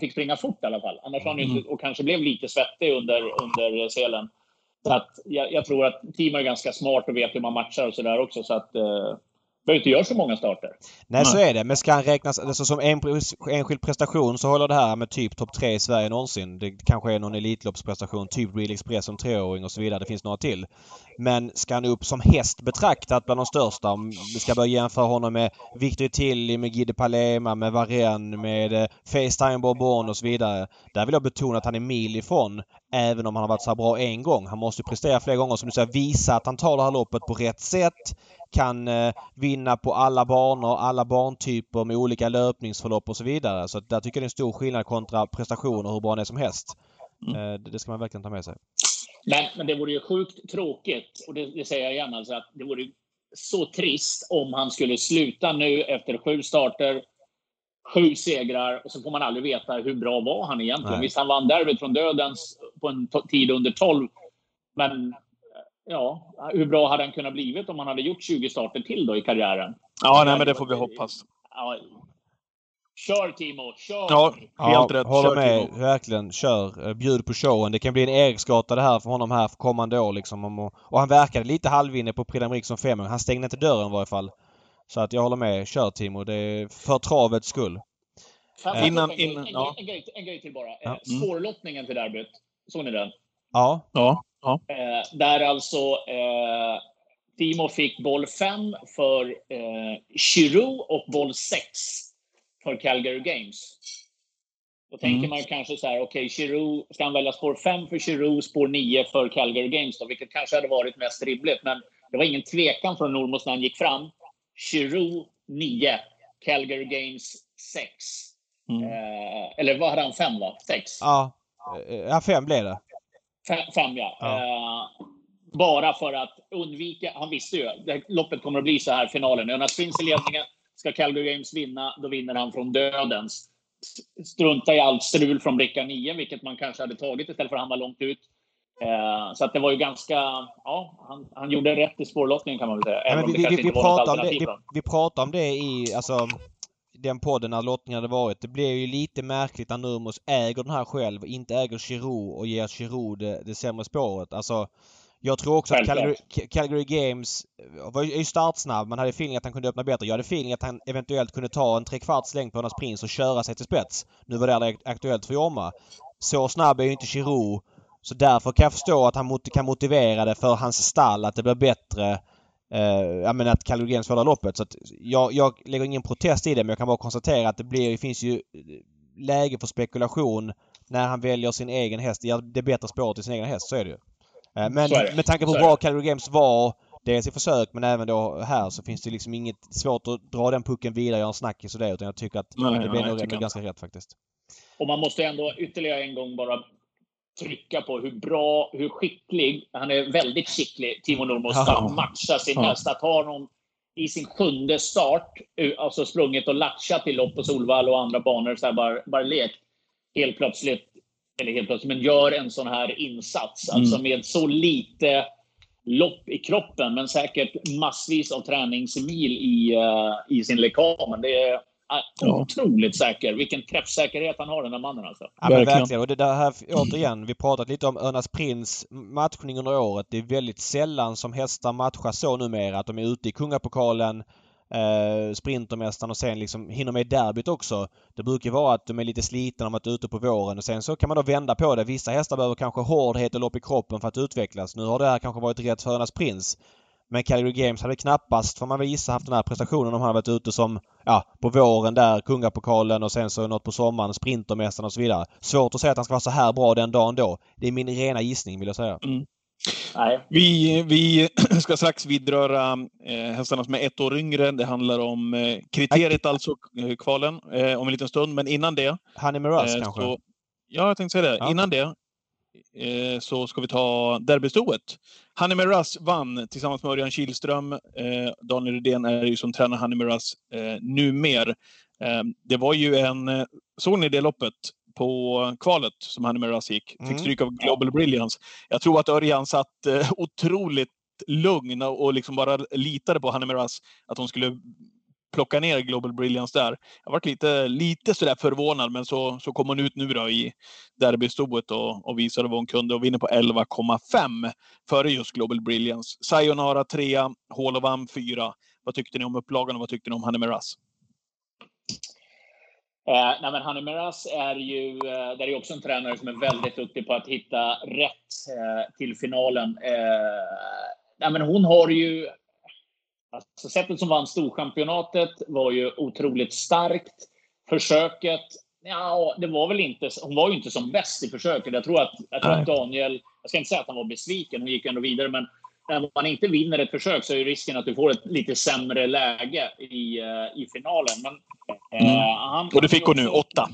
fick springa fort i alla fall. Annars mm. han inte, och kanske blev lite svettig under, under selen. Så att jag, jag, tror att team är ganska smart och vet hur man matchar och sådär också. Så att, eh, behöver inte göra så många starter. Nej, så är det. Men ska han räknas alltså, som en enskild prestation så håller det här med typ topp tre i Sverige någonsin. Det kanske är någon Elitloppsprestation, typ Real Express som treåring och så vidare. Det finns några till. Men ska han upp som häst betraktat bland de största, om vi ska börja jämföra honom med Victor Tilly, med Gide Palema, med Varenne, med eh, Facetime Bourbon och så vidare. Där vill jag betona att han är mil ifrån även om han har varit så bra en gång. Han måste prestera fler gånger som du säger, visa att han tar det här loppet på rätt sätt kan eh, vinna på alla banor, alla bantyper med olika löpningsförlopp och så vidare. Så där tycker jag det är en stor skillnad kontra prestationer hur bra han är som häst. Mm. Eh, det, det ska man verkligen ta med sig. Men, men det vore ju sjukt tråkigt, och det, det säger jag igen, alltså att det vore så trist om han skulle sluta nu efter sju starter, sju segrar och så får man aldrig veta hur bra var han egentligen. Nej. Visst, han vann derbyt från dödens på en tid under 12, men ja, hur bra hade han kunnat blivit om han hade gjort 20 starter till då i karriären? Ja, nej, men det får vi hoppas. Ja, Kör Timo, kör! Ja, helt ja, rätt. Håller kör, med. Timo. Verkligen. Kör. Bjud på showen. Det kan bli en Eriksgata det här för honom här för kommande år liksom. Och han verkade lite halvinne på Prix som fem Han stängde inte dörren i varje fall. Så att jag håller med. Kör Timo. Det är för travets skull. Äh, innan, innan, en, ja. en, grej, en grej till bara. Ja. Eh, mm. Spårlottningen till derbyt. Såg ni den? Ja. ja. Ja. Eh, där alltså eh, Timo fick boll 5 för eh, Giroud och boll 6 för Calgary Games. Då tänker mm. man kanske så här, okej, okay, Giroud, ska han välja spår 5 för Giroud, spår 9 för Calgary Games då, vilket kanske hade varit mest rimligt. Men det var ingen tvekan från Normos när han gick fram. Giroud 9, Calgary Games 6. Mm. Eh, eller vad hade han? 5 va? 6? Ja, ja 5 blev det. Fem, ja. ja. Eh, bara för att undvika... Han visste ju att loppet kommer att bli så här finalen. När finns i ledningen. Ska Calgary Games vinna, då vinner han från dödens. strunta i allt strul från bricka 9, vilket man kanske hade tagit istället för att hamna långt ut. Eh, så att det var ju ganska... Ja, han, han gjorde rätt i spårlottningen kan man väl säga. Ja, vi, vi, vi, pratar om det, vi, vi pratar om det i alltså, den podden när lottningen hade varit. Det blev ju lite märkligt när Nurmos äger den här själv, inte äger Giroud och ger Giroud det, det sämre spåret. Alltså, jag tror också att Calgary, Calgary, Games var ju startsnabb. Man hade feeling att han kunde öppna bättre. Jag hade feeling att han eventuellt kunde ta en trekvarts längd på Jonas Prins och köra sig till spets. Nu var det aktuellt för Jorma. Så snabb är ju inte Giroud. Så därför kan jag förstå att han kan motivera det för hans stall att det blir bättre. Eh, jag menar att Calgary Games får loppet. Så att jag, jag lägger ingen protest i det men jag kan bara konstatera att det blir, det finns ju läge för spekulation när han väljer sin egen häst. Det bättre spåret till sin egen häst. Så är det ju. Eh, men med tanke på bra Calgary Games var dels i försök men även då här så finns det liksom inget svårt att dra den pucken vidare och göra en snackis och det utan jag tycker att nej, det blir nog ganska rätt faktiskt. Och man måste ändå ytterligare en gång bara trycka på hur bra, hur skicklig, han är väldigt skicklig, Timo Nurmos, att matcha sin ja. häst. Att ha honom i sin sjunde start, alltså sprungit och latchat till lopp på Solvall och andra banor, så här bara, bara lek. Helt plötsligt eller helt plötsligt, men gör en sån här insats. Mm. Alltså med så lite lopp i kroppen, men säkert massvis av träningsmil i, uh, i sin lekamen. Det är ja. otroligt säker. Vilken träffsäkerhet han har den här mannen alltså. Ja, men verkligen. Och det där här, återigen, vi pratat lite om Örnas Prins matchning under året. Det är väldigt sällan som hästar matchas så numera att de är ute i Kungapokalen eh, Sprintermästaren och sen liksom hinner med derbyt också. Det brukar vara att de är lite slitna om att ute på våren och sen så kan man då vända på det. Vissa hästar behöver kanske hårdhet och lopp i kroppen för att utvecklas. Nu har det här kanske varit rätt för Örnas Prins. Men Calgary Games hade knappast, får man visa, haft den här prestationen om han hade varit ute som, ja, på våren där, Kungapokalen och sen så något på sommaren, Sprintermästaren och så vidare. Svårt att säga att han ska vara så här bra den dagen då. Det är min rena gissning vill jag säga. Mm. Vi, vi [CLEARS THROAT] ska strax vidröra eh, hästarna som är ett år yngre. Det handlar om eh, kriteriet, alltså eh, kvalen, eh, om en liten stund. Men innan det... Honey Miraz eh, kanske? Så, ja, jag tänkte säga det. Ja. Innan det eh, så ska vi ta derbystoet. Honey Miraz vann tillsammans med Örjan Kihlström. Eh, Daniel Rydén är ju som tränar Honey Miraz eh, numer. Eh, det var ju en... Såg ni det loppet? på kvalet som han med Russ gick. Fick mm. stryk av Global Brilliance. Jag tror att Örjan satt eh, otroligt lugn och liksom bara litade på Hanne Miraz att hon skulle plocka ner Global Brilliance där. Jag varit lite, lite sådär förvånad, men så, så kom hon ut nu då i derbystoet och, och visade vad hon kunde och vinner på 11,5 före just Global Brilliance. Sayonara 3, Hall of Am 4. Vad tyckte ni om upplagan och vad tyckte ni om Hanne Miraz? Eh, nej men Hanne är ju eh, där är också en tränare som är väldigt duktig på att hitta rätt eh, till finalen. Eh, nej men hon har ju... Alltså sättet som vann Storchampionatet var ju otroligt starkt. Försöket, ja, det var väl inte... Hon var ju inte som bäst i försöket. Jag tror att, jag tror att Daniel... Jag ska inte säga att han var besviken, hon gick ändå vidare, men när man inte vinner ett försök så är risken att du får ett lite sämre läge i, uh, i finalen. Men, uh, mm. han, och det fick hon nu, åtta.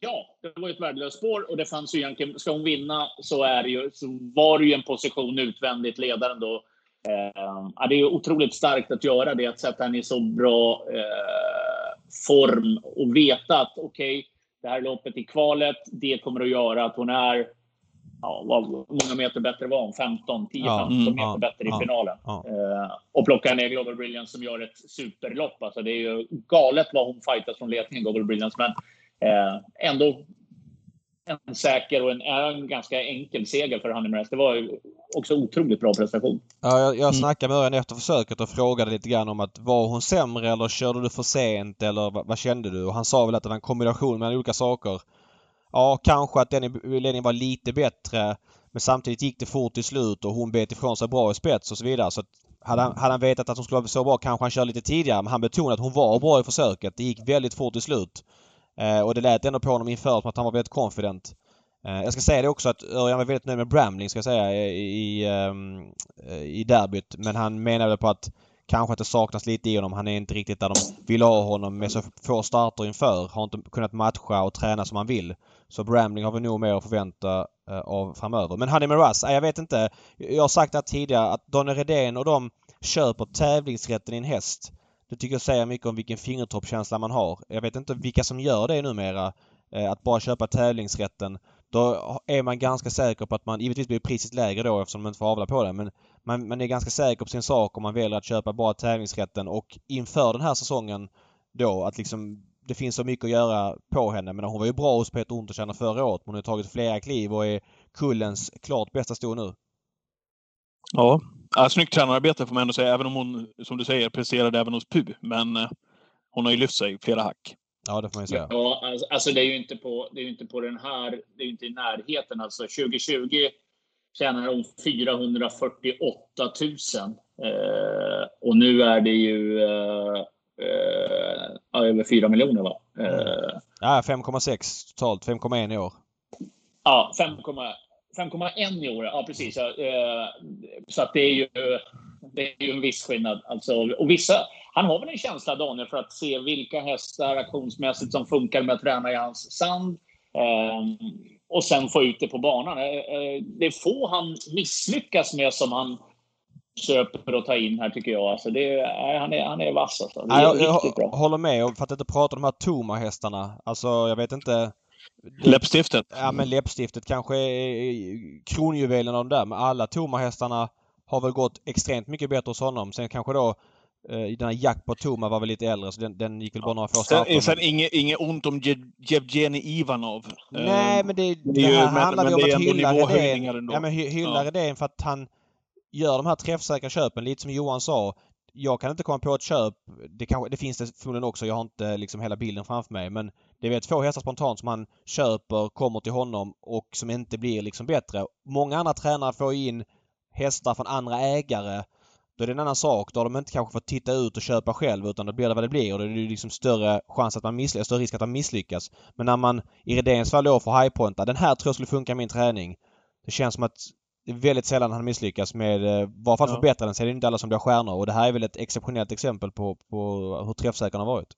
Ja, det var ett värdelöst spår och det fanns ju egentligen, ska hon vinna så, är ju, så var det ju en position utvändigt ledaren då. Uh, det är otroligt starkt att göra det, att sätta henne i så bra form och veta att okej, okay, det här loppet i kvalet, det kommer att göra att hon är ja, vad många meter bättre var hon? 15, 10, ja, 15 mm, meter ja, bättre i finalen. Eh, och plocka ner Global Brilliance som gör ett superlopp. Alltså det är ju galet vad hon fightas från ledningen, Global Brilliance. Men eh, ändå en säker och en, en ganska enkel seger för Honey Det var också otroligt bra prestation. Ja, jag, jag mm. snackade med Örjan efter försöket och frågade lite grann om att var hon sämre eller körde du för sent eller vad, vad kände du? Och han sa väl att det var en kombination mellan olika saker. Ja, kanske att den ledningen var lite bättre. Men samtidigt gick det fort till slut och hon bet ifrån sig bra i spets och så vidare. Så hade han, hade han vetat att hon skulle vara så bra kanske han kör lite tidigare. Men han betonade att hon var bra i försöket. Det gick väldigt fort till slut. Eh, och det lät ändå på honom inför som att han var väldigt confident. Eh, jag ska säga det också att Örjan var väldigt nöjd med Bramling ska jag säga i, i, ehm, eh, i derbyt. Men han menade på att Kanske att det saknas lite i honom. Han är inte riktigt där de vill ha honom med så få starter inför. Har inte kunnat matcha och träna som han vill. Så Bramling har vi nog mer att förvänta eh, av framöver. Men Honey Miraz, jag vet inte. Jag har sagt det tidigare att Donny Redén och de köper tävlingsrätten i en häst. Det tycker jag säger mycket om vilken fingertoppskänsla man har. Jag vet inte vilka som gör det numera. Eh, att bara köpa tävlingsrätten. Då är man ganska säker på att man, givetvis blir priset lägre då eftersom man inte får avla på det, men man, man är ganska säker på sin sak om man väljer att köpa bara tävlingsrätten och inför den här säsongen då att liksom det finns så mycket att göra på henne. Men hon var ju bra hos Peter Untersteiner förra året. Hon har tagit flera kliv och är kullens klart bästa sto nu. Ja, ja snyggt tränararbete får man ändå säga. Även om hon, som du säger, presterade även hos PU. Men eh, hon har ju lyft sig flera hack. Ja, det får man ju säga. Ja, alltså, alltså det är ju inte på, det är inte på den här, det är ju inte i närheten. Alltså 2020 tjänar hon 448 000. Eh, och nu är det ju eh, eh, över 4 miljoner va? Eh, Ja, 5,6 totalt. 5,1 i år. Ja, 5,1 i år. Ja, precis. Ja, eh, Så att det är ju, det är ju en viss skillnad. Alltså, och vissa, han har väl en känsla, Daniel, för att se vilka hästar aktionsmässigt som funkar med att träna i hans sand. Eh, och sen få ut det på banan. Eh, eh, Det är få han misslyckas med som han köper och tar in här, tycker jag. Alltså det, han, är, han är vass. Alltså. Det är jag, jag bra. håller med. Och för att inte prata om de här Toma-hästarna. Alltså, jag vet inte. Läppstiftet. Ja, men läppstiftet kanske är kronjuvelen av där. Men alla Toma-hästarna har väl gått extremt mycket bättre hos honom. Sen kanske då eh, den här Jackpot Toma var väl lite äldre så den, den gick väl bara några få Sen, starter. sen inget, inget ont om Je- Jevgenij Ivanov. Nej, Eh, men det, det, det ju- här handlar men ju om att hylla Redén. Ja, men hy, hylla Ja. Redén för att han gör de här träffsäkra köpen, lite som Johan sa. Jag kan inte komma på ett köp, det, kanske, det finns det förmodligen också, jag har inte liksom hela bilden framför mig, men det är två hästar spontant som han köper, kommer till honom och som inte blir liksom bättre. Många andra tränare får in hästar från andra ägare. Då är det en annan sak. Då har de inte kanske fått titta ut och köpa själv utan då blir det vad det blir och då är det liksom större chans att man misslyckas, större risk att man misslyckas. Men när man i Redéns fall då får highpointa, den här tror jag skulle funka i min träning. Det känns som att det är väldigt sällan han misslyckas med, eh, bara för att Ja. förbättra den så är det inte alla som blir stjärnor och det här är väl ett exceptionellt exempel på, på hur träffsäker han har varit.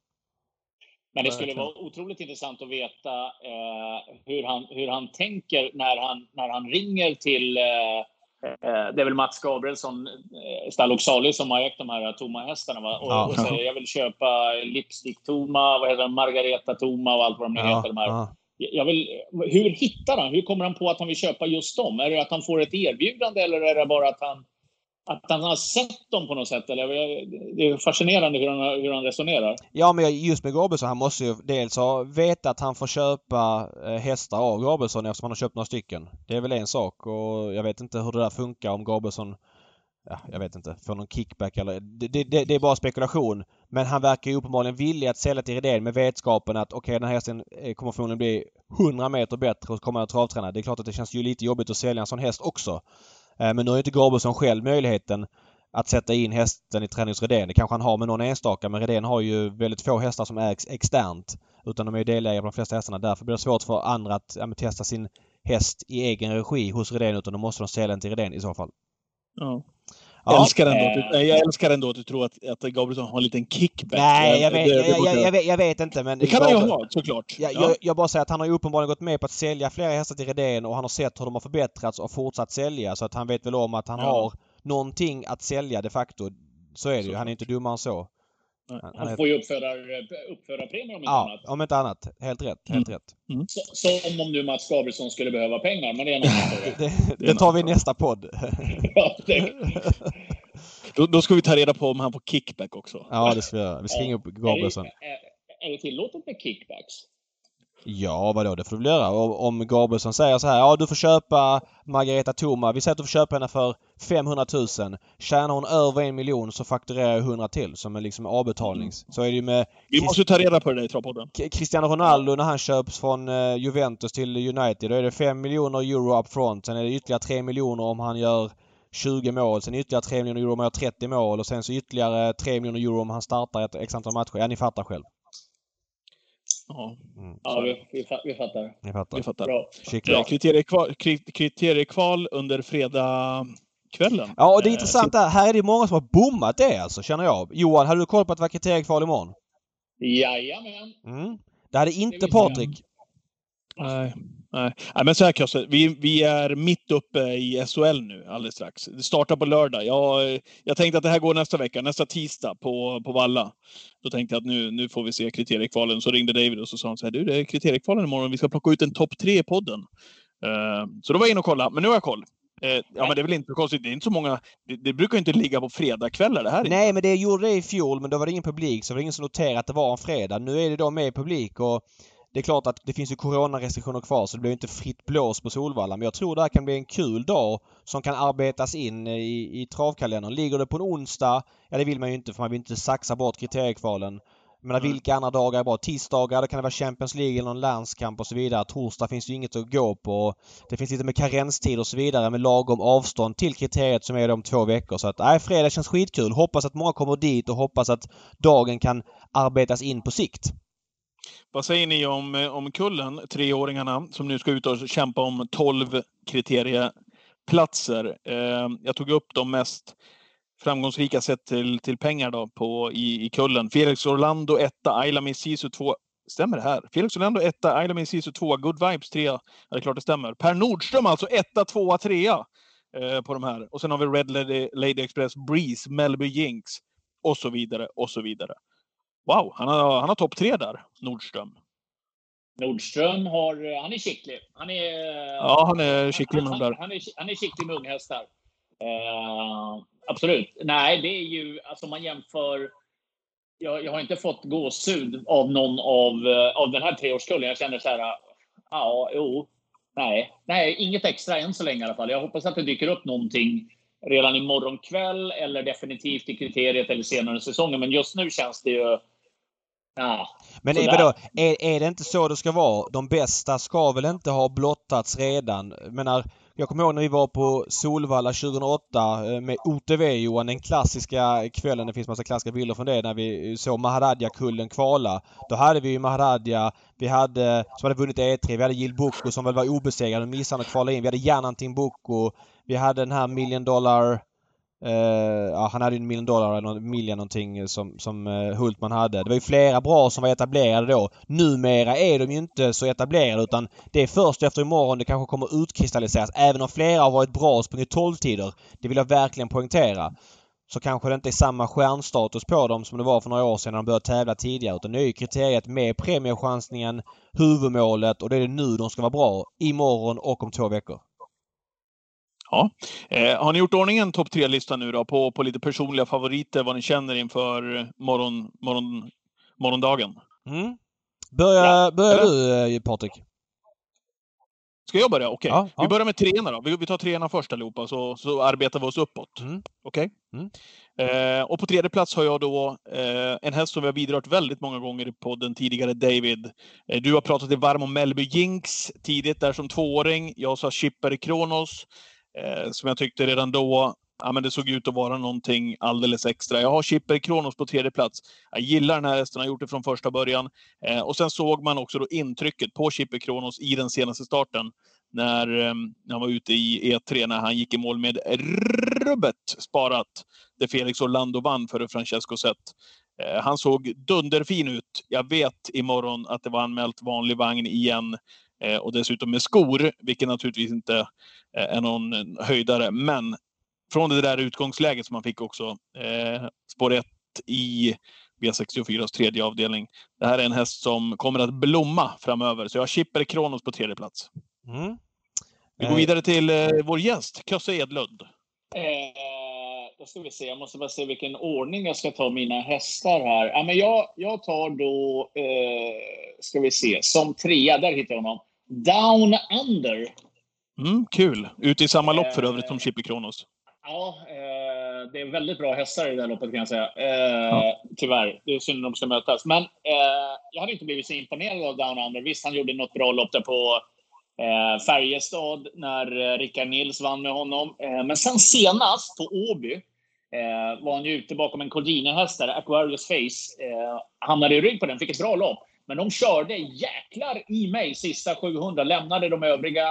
Men det skulle vara otroligt intressant att veta eh, hur, han, hur han tänker när han, när han ringer till... Eh, eh, det är väl Mats Gabrielsson, eh, Stall Sali som har ägt de här Toma-hästarna va? Och, Ja. och säger jag vill köpa Lipstick Toma, vad heter det, Margareta Toma och allt vad de nu heter. De här. ja. Jag vill, hur hittar han? Hur kommer han på att han vill köpa just dem? Är det att han får ett erbjudande eller är det bara att han, att han har sett dem på något sätt? Eller, det är fascinerande hur han, hur han resonerar. Ja men just med Gabrielsson, han måste ju dels ha vetat att han får köpa eh, hästar av Gabrielsson eftersom han har köpt några stycken. Det är väl en sak och jag vet inte hur det där funkar om Gabrielsson Ja, jag vet inte. Får någon kickback eller... Det, det, det är bara spekulation. Men han verkar ju uppenbarligen villig att sälja till Redén med vetskapen att okej den här hästen eh, kommer förmodligen bli 100 meter bättre och kommer att travträna. Det är klart att det känns ju lite jobbigt att sälja en sån häst också. Eh, men nu har ju inte Gabrielsson själv möjligheten att sätta in hästen i träning hos Redén. Det kanske han har med någon enstaka men Redén har ju väldigt få hästar som ägs externt. Utan de är ju delägare på de flesta hästarna. Därför blir det svårt för andra att ja, testa sin häst i egen regi hos Redén utan då måste de sälja den till Redén i så fall. Ja. Ja. Älskar ändå att du, Eh. jag älskar ändå att du tror att, att Gabrielsson har en liten kickback. Nej, jag vet, Det- det jag, jag, jag, vet, jag vet inte men... Det kan han ju ha, såklart. Jag, Ja. jag, bara säger att han har ju uppenbarligen gått med på att sälja flera hästar till Redén och han har sett hur de har förbättrats och fortsatt sälja så att han vet väl om att han Ja. har någonting att sälja de facto. Så är det ju. Han är inte dummare än så. Han, får ju uppföra, uppföra premier om inte ja, annat. om inte annat. Helt rätt. Helt rätt. Så, som om nu Mats Gabrielsson skulle behöva pengar, men det är en annan [LAUGHS] fråga. Det, det tar vi i nästa podd. [LAUGHS] Ja, det, [LAUGHS] Då, då ska vi ta reda på om han får kickback också. Ja, det ska vi göra. Vi ska ringa upp Gabrielsson. Är, det- är, är det tillåtet med kickbacks? Ja, vadå? Det får du väl göra. Om Gabrielsson säger så här. Ja, du får köpa Margareta Thoma. Vi säger att du får köpa henne för 500 000. Tjänar hon över en miljon så fakturerar jag 100 till som en liksom avbetalning. Så är det ju med Vi måste ta reda på det där i Travpodden. Cristiano Ronaldo när han köps från eh, Juventus till United. Då är det 5 miljoner euro up front. Sen är det ytterligare 3 miljoner om han gör 20 mål. Sen ytterligare 3 miljoner euro om han gör 30 mål. Och sen så ytterligare 3 miljoner euro om han startar ett x antal matcher. Ja, ni fattar själv. Ja, Mm, Ja, vi, vi, vi fattar. ni fattar. vi fattar. Bra. Ja, kriteriekval, kri- kriteriekval under fredagskvällen. Ja, och det är Eh, intressant där. Här är det många som har bommat det alltså, känner jag. Johan, hade du koll på att det var kriteriekval imorgon? Jajamän. Mm. Det hade inte jag. Patrik. Nej. Nej, Nej men så här Kösse, vi, vi är mitt uppe i SHL nu alldeles strax. Det startar på lördag. Jag, jag tänkte att det här går nästa vecka, nästa tisdag på, på Valla. Då tänkte jag att nu, nu får vi se kriteriekvalen. Så ringde David och så sa han så här, du det är kriteriekvalen imorgon, vi ska plocka ut en topp tre i podden. Uh, så då var jag inne och kollade, men nu har jag koll. Uh, ja, men det är väl inte konstigt. Det är inte så många. Det, det brukar inte ligga på fredagkvällar det här. Nej, inte. men det gjorde det i fjol, men då var det ingen publik, så det var ingen som noterade att det var en fredag. Nu är det då med publik och det är klart att det finns ju coronarestriktioner kvar så det blir inte fritt blås på Solvalla. Men jag tror det här kan bli en kul dag som kan arbetas in i, i travkalendern. Ligger det på en onsdag, ja det vill man ju inte för man vill inte saxa bort kriteriekvalen. Men mm. vilka andra dagar är bra? Tisdagar, då kan det vara Champions League eller någon landskamp och så vidare. Torsdag finns det ju inget att gå på. Det finns lite med karenstid och så vidare med lagom avstånd till kriteriet som är om två veckor. Så att nej, fredag känns skitkul. Hoppas att många kommer dit och hoppas att dagen kan arbetas in på sikt. Vad säger ni om, eh, om kullen, treåringarna, som nu ska ut och kämpa om 12 kriterieplatser? Eh, jag tog upp de mest framgångsrika sett till, till pengar då på, i, i kullen. Felix Orlando etta, Ayla Misisu två. Stämmer det här? Felix Orlando etta, Ayla Misisu tvåa, Good Vibes trea. Ja, det är klart det stämmer. Per Nordström alltså etta, tvåa, trea eh, på de här. Och sen har vi Red Lady, Lady Express, Breeze, Melby Jinx och så vidare och så vidare. Wow, han har, han har topp tre där, Nordström. Nordström har, han är skicklig. Han är, ja, han är skicklig med han. Han är, han är skicklig med unghästar. Uh, absolut. Nej, det är ju, alltså man jämför jag, jag, har inte fått gåshud av någon av, uh, av den här treårskullen. Jag känner så här, ja, jo, nej, nej, inget extra än så länge i alla fall. Jag hoppas att det dyker upp någonting redan imorgon kväll eller definitivt i kriteriet eller senare i säsongen. Men just nu känns det ju Ja, men är, vadå, är, är det inte så det ska vara? De bästa ska väl inte ha blottats redan? Jag menar, jag kommer ihåg när vi var på Solvalla 2008 eh, med OTV-Johan, den klassiska kvällen. Det finns massa klassiska bilder från det när vi såg Maharadja-kullen kvala. Då hade vi ju Maharadja, vi hade, som hade vunnit E3, vi hade Jill Boko som väl var obesegrad och missade att kvala in. Vi hade Janantin Boko. Vi hade den här Million Dollar Eh, ja, han hade ju en miljon dollar eller en miljon någonting som, som eh, uh, Hultman hade. Det var ju flera bra som var etablerade då. Numera är de ju inte så etablerade utan det är först efter imorgon det kanske kommer utkristalliseras. Även om flera har varit bra och sprungit 12-tider. Det vill jag verkligen poängtera. Så kanske det inte är samma stjärnstatus på dem som det var för några år sedan när de började tävla tidigare. Utan nu är ju kriteriet med premiechansningen, huvudmålet och det är nu de ska vara bra. Imorgon och om två veckor. Ja. Eh, har ni gjort ordningen topp tre-listan nu då på, på lite personliga favoriter, vad ni känner inför morgon, morgon, morgondagen? Mm. Börja, ja. börjar du eh, Patrik? Ska jag börja? Okej. Okay. Ja, ja. Vi börjar med treorna då. Vi, vi tar treorna först allihopa, så, så arbetar vi oss uppåt. Mm. Okej? Okay? Mm. Eh, och på tredje plats har jag då eh, en häst som vi har bidragit väldigt många gånger i podden tidigare, David. Eh, du har pratat dig varm om Melby Jinx tidigt där som tvååring. Jag sa Chipper Kronos eh, som jag tyckte redan då ja, men det såg ut att vara någonting alldeles extra. Jag har Chipper Kronos på tredje plats. Jag gillar den här hästen, har gjort det från första början. Eh, och sen såg man också då intrycket på Chipper Kronos i den senaste starten. När, eh, han var ute i E3, när han gick i mål med rubbet sparat. Där Felix Orlando vann före Francesco Zet. Eh, han såg dunderfin ut. Jag vet imorgon att det var anmält vanlig vagn igen. Eh, och dessutom med skor, vilket naturligtvis inte eh, är någon höjdare. Men från det där utgångsläget som man fick också, eh, spår 1 i V64s tredje avdelning. Det här är en häst som kommer att blomma framöver. Så jag Chipper Kronos på tredje plats. Mm. Vi går vidare till eh, vår gäst, Kösse Edlund. Eh, då ska vi se, jag måste bara se vilken ordning jag ska ta mina hästar här. Ja, men jag, jag tar då, eh, ska vi se, som trea, där hittar jag honom. Down Under. Mm, kul! Ute i samma lopp för övrigt som Chippy Kronos. Ja, eh, det är väldigt bra hästar i det här loppet kan jag säga. Eh, ja. Tyvärr. Det är synd att de ska mötas. Men eh, jag hade inte blivit så imponerad av Down Under. Visst, han gjorde något bra lopp där på eh, Färjestad när eh, Rickard Nils vann med honom. Eh, men sen senast på Åby eh, var han ju ute bakom en Cordina-häst där, Aquarius Face. Eh, hamnade i rygg på den, fick ett bra lopp. Men de körde jäklar i mig sista 700, lämnade de övriga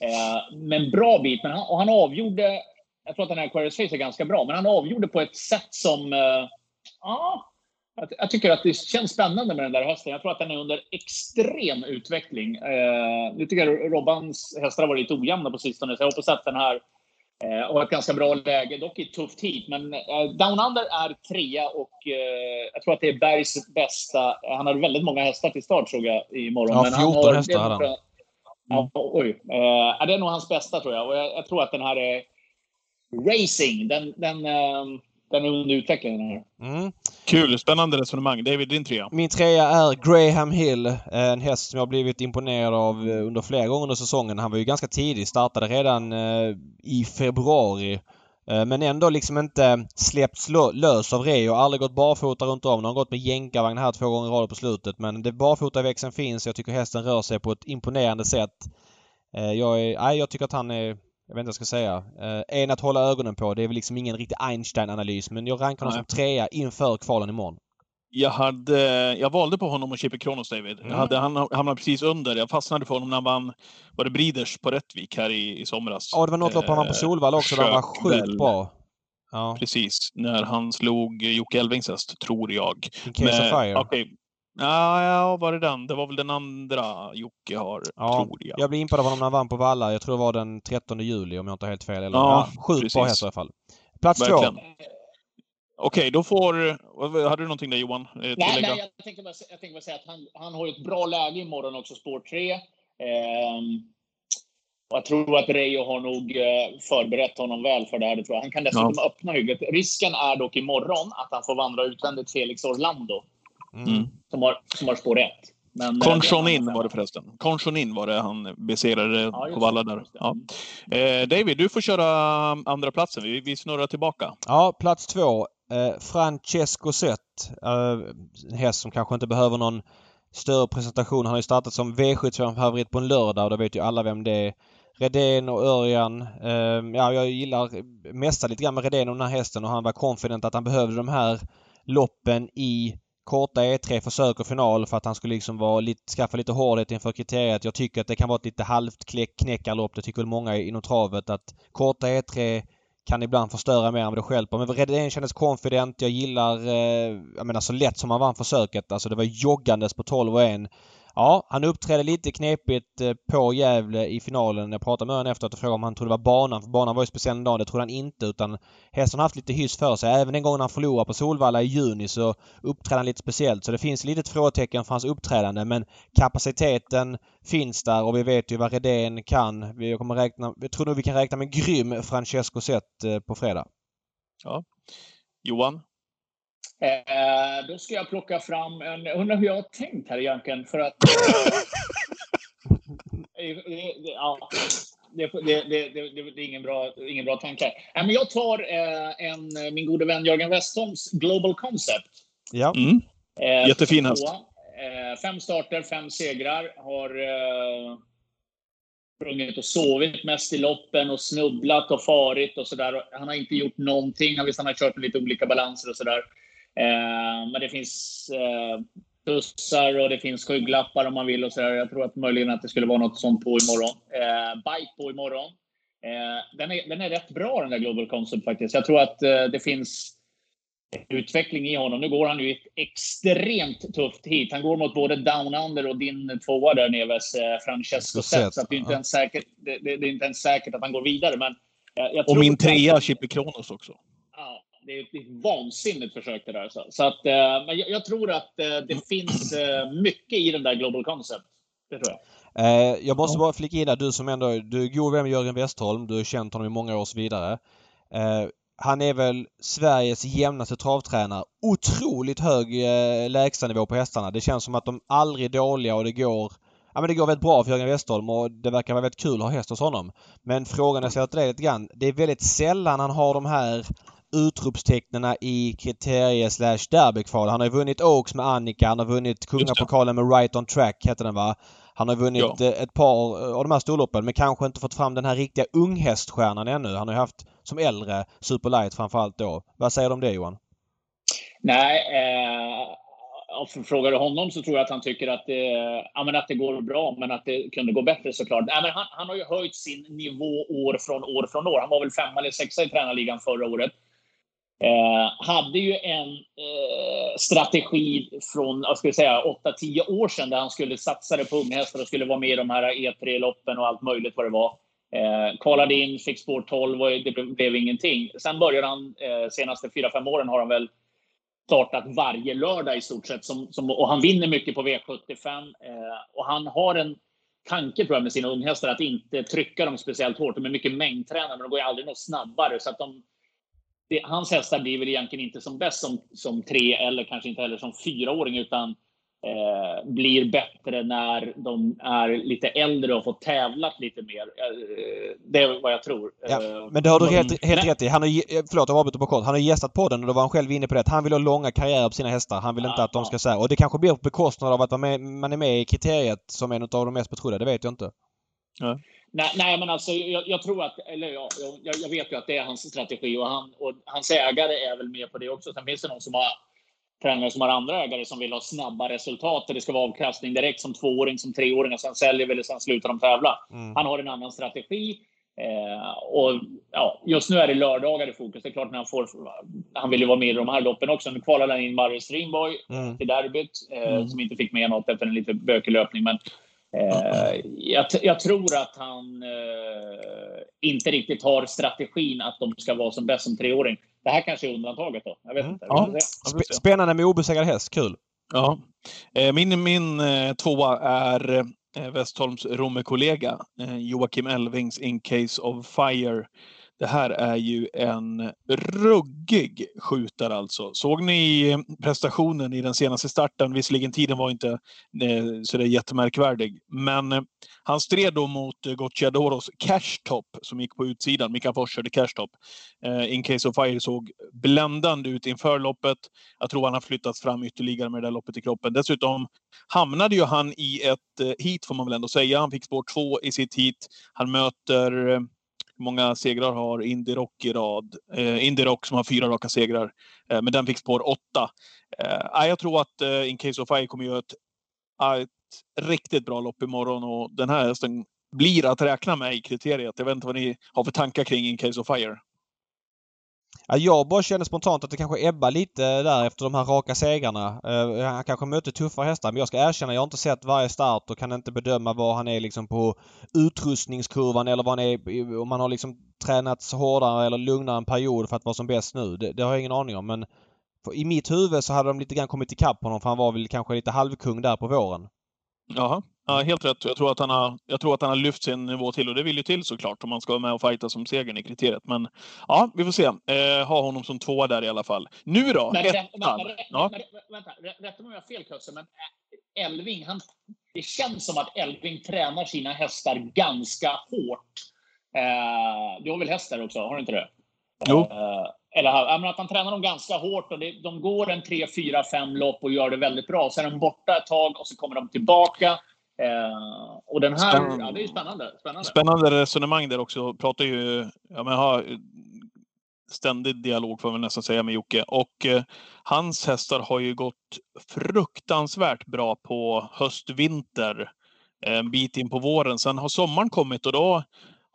eh, med en bra bit. Men han, och han avgjorde, jag tror att den här Aquarius Face är ganska bra, men han avgjorde på ett sätt som, eh, ja, jag, jag, tycker att det känns spännande med den där hästen. Jag tror att den är under extrem utveckling. Eh, nu tycker jag Robbans hästar har varit lite ojämna på sistone, så jag hoppas att den här eh, har ett ganska bra läge, dock i ett tufft hit. Men eh, Down Under är trea och eh, jag tror att det är Bergs bästa. Han har väldigt många hästar till start såg jag imorgon. Ja, 14 han har, hästar hade han. Ja, oj. Det är nog hans bästa tror jag. Och jag, jag tror att den här är Racing, den, den, den är under utveckling. Den här. Mm. Kul, spännande resonemang. David, din trea? Min trea är Graham Hill. En häst som jag blivit imponerad av eh, under flera gånger under säsongen. Han var ju ganska tidig, startade redan eh, i februari. Eh, men ändå liksom inte släppts lös av Reo. Aldrig gått barfota runt om. Han har gått med jänkarvagn här två gånger i rad på slutet. Men det barfotaväxeln finns. Jag tycker hästen rör sig på ett imponerande sätt. Jag, är, nej, jag tycker att han är jag vet inte vad jag ska säga. Eh, en att hålla ögonen på. Det är väl liksom ingen riktig Einstein-analys men jag rankar honom som trea inför kvalen imorgon. Jag, hade, jag valde på honom och Chippy Kronos, David. Mm. Jag hade, han hamnade precis under. Jag fastnade för honom när han vann, var det Breeders på Rättvik här i, i somras. Ja, det var något lopp han vann på Solvalla också där han var sjukt bra. Ja. Precis, när han slog Jocke Elvings häst, tror jag. In case Men, of fire. Okay. Ja, ja, var det den? Det var väl den andra Jocke har, ja, tror jag. Jag blev impad av honom när han vann på Valla. Jag tror det var den 13 juli om jag inte har helt fel. Eller, ja, ja, sjukt bra häst i alla fall. Plats Verkligen. två. Okej, okay, då får... Hade du någonting där Johan? Eh, nej, nej, jag tänkte bara, jag tänkte bara säga att han, han har ett bra läge imorgon också, spår 3. Ehm, och jag tror att Reijo har nog eh, förberett honom väl för det här. Det tror jag. Han kan dessutom ja. öppna hyggligt. Risken är dock imorgon att han får vandra utvändigt Felix Orlando. Mm. Som, har, som har spår 1. Conchonin var det förresten. Conchonin var det han besegrade ja, på Valla där. Ja. Eh, David, du får köra andra platsen. Vi, vi snurrar tillbaka. Ja, plats två. Eh, Francesco Zet. Eh, en häst som kanske inte behöver någon större presentation. Han har ju startat som V75-favorit på en lördag och då vet ju alla vem det är. Redén och Örjan. Eh, ja, jag gillar mesta lite grann med Redén och den här hästen och han var confident att han behövde de här loppen i korta E3 försök och final för att han skulle liksom vara lite, skaffa lite hårdhet inför kriteriet. Jag tycker att det kan vara ett lite halvt knäckarlopp. Det tycker väl många inom travet att korta E3 kan ibland förstöra mer än vad det stjälper. Men Redén kändes confident. Jag gillar, eh, jag menar så lätt som han vann försöket. Alltså det var joggandes på 12 och 1. Ja, han uppträdde lite knepigt eh, på Gävle i finalen. Jag pratade med honom efter och frågade om han trodde det var banan. För banan var ju speciell en dag. Det trodde han inte utan hästen har haft lite hyss för sig. Även den gången han förlorade på Solvalla i juni så uppträdde han lite speciellt. Så det finns lite frågetecken för hans uppträdande men kapaciteten finns där och vi vet ju vad Redén kan. Vi kommer räkna, jag tror nog vi kan räkna med grym Francesco Zet eh, på fredag. Ja. Johan? Eh, då ska jag plocka fram en... Jag undrar hur jag har tänkt här egentligen för att... Eh, [LAUGHS] ja, det, det, det, det, är ingen bra, ingen bra tanke. Eh, men jag tar eh, en, min gode vän Jörgen Westholms Global Concept. Ja. Mm. Eh, Jättefin häst. Eh, fem starter, fem segrar. Har eh, sprungit och sovit mest i loppen och snubblat och farit och sådär. Han har inte gjort någonting. Visst, han har kört med lite olika balanser och sådär. Eh, men det finns eh, bussar och det finns skygglappar om man vill och så. Jag tror att möjligen att det skulle vara något sånt på imorgon. Eh, bike på imorgon. Eh, den, är, den är rätt bra den där Global Concept faktiskt. Jag tror att eh, det finns utveckling i honom. Nu går han ju ett extremt tufft hit. Han går mot både Down Under och din tvåa där Neves, eh, Francesco Zet. Så det är, inte ens säkert, det, det, är inte ens säkert att han går vidare. Men jag, jag och min trea, Chippy Kronos också. Det är ett vansinnigt försök det där. Så, så att, eh, men jag, jag, tror att eh, det [CLEARS THROAT] finns eh, mycket i den där Global Concept. Det tror jag. jag måste bara flika in där, du som ändå du är god vän med Jörgen Westholm. Du har känt honom i många år och så vidare. han är väl Sveriges jämnaste travtränare. Otroligt hög eh, lägstanivå på hästarna. Det känns som att de aldrig är dåliga och det går Ja men det går väldigt bra för Jörgen Westholm och det verkar vara väldigt kul att ha häst hos honom. Men frågan jag ställer till dig lite grann. Det är väldigt sällan han har de här utropstecknena i kriterie slash derbykval. Han har ju vunnit Oaks med Annika, han har vunnit Kungapokalen med Right On Track hette den va? Han har vunnit ja. Eh, ett par av de här storloppen men kanske inte fått fram den här riktiga unghäststjärnan ännu. Han har ju haft som äldre Superlight framförallt då. Vad säger du om det Johan? Nej, eh, frågar du honom så tror jag att han tycker att det, ja, men att det går bra, men att det kunde gå bättre såklart. Nej, men han, han har ju höjt sin nivå år från år från år. Han var väl femma eller sexa i tränarligan förra året. Eh, hade ju en eh, strategi från jag skulle säga, 8-10 år sedan där han skulle satsa på unghästar och skulle vara med i de här E3-loppen och allt möjligt vad det var. Eh, kvalade in, fick spår 12 och det blev, blev ingenting. Sen började han, eh, senaste 4-5 åren har han väl startat varje lördag i stort sett. Som, som, och han vinner mycket på V75. Eh, och han har en tanke tror jag, med sina unghästar att inte trycka dem speciellt hårt. De är mycket mängdtränade, men de går ju aldrig något snabbare. Så att de, det, hans hästar blir väl egentligen inte som bäst som, som tre eller kanske inte heller som fyraåring, utan eh, blir bättre när de är lite äldre och får tävlat lite mer. Eh, det är vad jag tror. Ja, Eh, men det har du men- helt, helt rätt i. Han har, ge- förlåt jag avbryter på kort. Han har gästat podden och då var han själv inne på det. att Han vill ha långa karriärer på sina hästar. Han vill inte Ja, att de ja. ska säga Och det kanske blir på bekostnad av att man är med i kriteriet som en av de mest betrodda. Det vet jag inte. Nej, nej, men alltså jag, jag tror att, eller ja, jag, jag vet ju att det är hans strategi och, han, och hans ägare är väl med på det också. Sen finns det någon som har tränare som har andra ägare som vill ha snabba resultat det ska vara avkastning direkt som tvååring, som treåring och sen säljer vi eller sen slutar de tävla. Mm. Han har en annan strategi. Eh, och ja, just nu är det lördagar i fokus. Det är klart när han får, han vill ju vara med i de här loppen också. Nu kvalade han in Mario Stringboy Mm. till derbyt, eh, Mm. som inte fick med något efter en lite bökig löpning. Men eh, jag, jag tror att han eh, inte riktigt har strategin att de ska vara som bäst som treåring. Det här kanske är undantaget då. Jag vet Mm. inte. Ja. Spännande med obesegrad häst. Kul! Ja. Eh, Min, min eh, tvåa är eh, Westholms romerkollega eh, Joakim Elvings In Case of Fire. Det här är ju en ruggig skjutare alltså. Såg ni prestationen i den senaste starten? Visserligen tiden var inte eh, så det är jättemärkvärdig. Men eh, han stred då mot eh, Gocciadoros Cash Top som gick på utsidan. Mika Fors körde Cash Top. Eh, In Case of Fire såg bländande ut inför loppet. Jag tror han har flyttats fram ytterligare med det där loppet i kroppen. Dessutom hamnade ju han i ett eh, heat får man väl ändå säga. Han fick spår två i sitt heat. Han möter eh, hur många segrar har Indy Rock i rad? Eh, Indy Rock som har fyra raka segrar. Eh, men den fick spår åtta. Eh, jag tror att eh, In Case of Fire kommer göra ett, ett riktigt bra lopp imorgon och den här hästen blir att räkna med i kriteriet. Jag vet inte vad ni har för tankar kring In Case of Fire. Ja, jag bara känner spontant att det kanske ebbar lite där efter de här raka segrarna. Eh, han kanske möter tuffa hästar men jag ska erkänna jag har inte sett varje start och kan inte bedöma var han är liksom på utrustningskurvan eller var han är, om han har liksom tränats hårdare eller lugnare en period för att vara som bäst nu. Det, det har jag ingen aning om men i mitt huvud så hade de lite grann kommit ikapp honom för han var väl kanske lite halvkung där på våren. Jaha. Ja, helt rätt. Jag tror, att han har, jag tror att han har lyft sin nivå till och det vill ju till såklart om man ska vara med och fighta som segern i kriteriet. Men ja, vi får se. Eh, ha honom som tvåa där i alla fall. Nu då? Men, men, Ja. vänta, rä- rätta mig om jag har fel Kusse, men eh, Elving, han, det känns som att Elving tränar sina hästar ganska hårt. Eh, du har väl hästar också, har du inte det? Jo. Eh, eller men att han tränar dem ganska hårt och det, de går en tre, fyra, fem lopp och gör det väldigt bra. Sen är de borta ett tag och så kommer de tillbaka. Eh, och den här, Spännande. ja det är ju spännande. spännande. Spännande resonemang där också. Pratar ju, ja men har ständig dialog får man nästan säga med Jocke. Och eh, hans hästar har ju gått fruktansvärt bra på höst, vinter, eh, en bit in på våren. Sen har sommaren kommit och då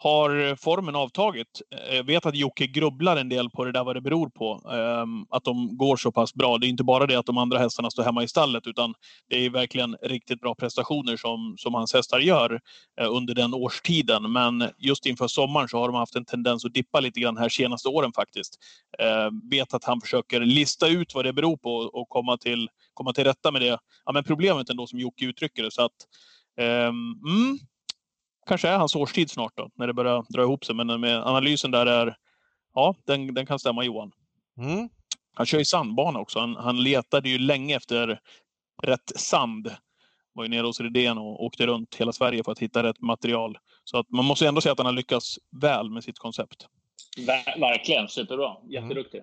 har formen avtagit. Jag vet att Jocke grubblar en del på det där vad det beror på. Ehm, att de går så pass bra. Det är inte bara det att de andra hästarna står hemma i stallet utan det är verkligen riktigt bra prestationer som, som hans hästar gör eh, under den årstiden. Men just inför sommaren så har de haft en tendens att dippa lite grann här senaste åren faktiskt. Ehm, vet att han försöker lista ut vad det beror på och komma till, komma till rätta med det ja, men problemet ändå som Jocke uttrycker det. Så att, um, kanske är hans årstid snart då, när det börjar dra ihop sig. Men med analysen där är, ja, den, den kan stämma Johan. Mm. Han kör ju sandbana också. Han, han letade ju länge efter rätt sand. Var ju nere hos Redén och åkte runt hela Sverige för att hitta rätt material. Så att man måste ändå säga att han har lyckats väl med sitt koncept. Ver- verkligen, superbra. Jätteduktig.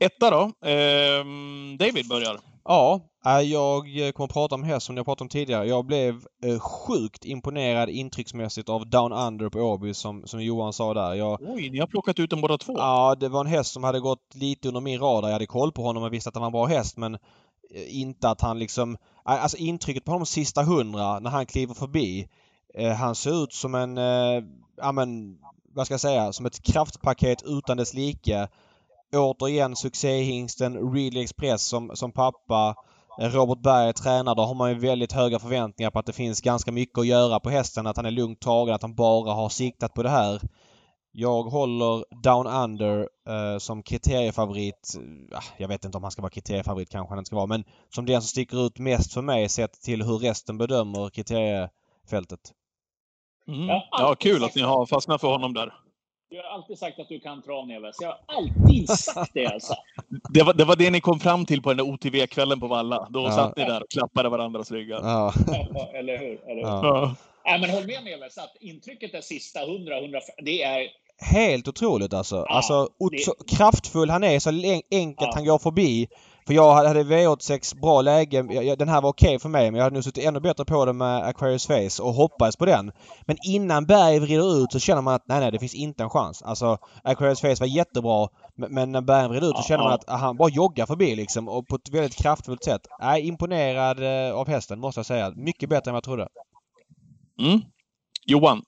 Etta då. Ehm, David börjar. Ja, äh, jag kommer att prata om häst som jag pratade om tidigare. Jag blev eh, sjukt imponerad intrycksmässigt av Down Under på Åby som, som Johan sa där. Jag, Oj, ni har plockat ut dem båda två. ja, det var en häst som hade gått lite under min radar. Jag hade koll på honom och visste att han var en bra häst men eh, inte att han liksom... äh, Alltså intrycket på honom sista hundra när han kliver förbi. Eh, han ser ut som en, eh, ja men, vad ska jag säga, som ett kraftpaket utan dess like. Återigen succéhingsten Really Express som, som pappa. Eh, Robert Berg är tränare. Då har man ju väldigt höga förväntningar på att det finns ganska mycket att göra på hästen. Att han är lugnt tagen, att han bara har siktat på det här. Jag håller Down Under eh, som kriteriefavorit. Ah, jag vet inte om han ska vara kriteriefavorit kanske han inte ska vara men som den som sticker ut mest för mig sett till hur resten bedömer kriteriefältet. Mm. Ja, kul att ni har fastnat för honom där. Jag har alltid sagt att du kan trav, Neves. Jag har alltid sagt det alltså. [LAUGHS] Det var, det var det ni kom fram till på den där OTV-kvällen på Valla. Då ja. satt ni där och klappade varandras ryggar. Ja. eller hur? Eller hur? Ja. Ja. men håll med Neves att intrycket är sista 100-150, det är helt otroligt alltså. Ja, alltså det... kraftfull han är, så enkelt ja. han går förbi. För jag hade V86 bra läge. Den här var okej okay för mig men jag hade nog suttit ännu bättre på den med Aquarius Face och hoppades på den. Men innan Berg vrider ut så känner man att nej, nej, det finns inte en chans. Alltså Aquarius Face var jättebra men när Berg vrider ut så känner man att han bara joggar förbi liksom och på ett väldigt kraftfullt sätt. Jag är imponerad eh, av hästen måste jag säga. Mycket bättre än vad jag trodde. Mm. Johan? Uh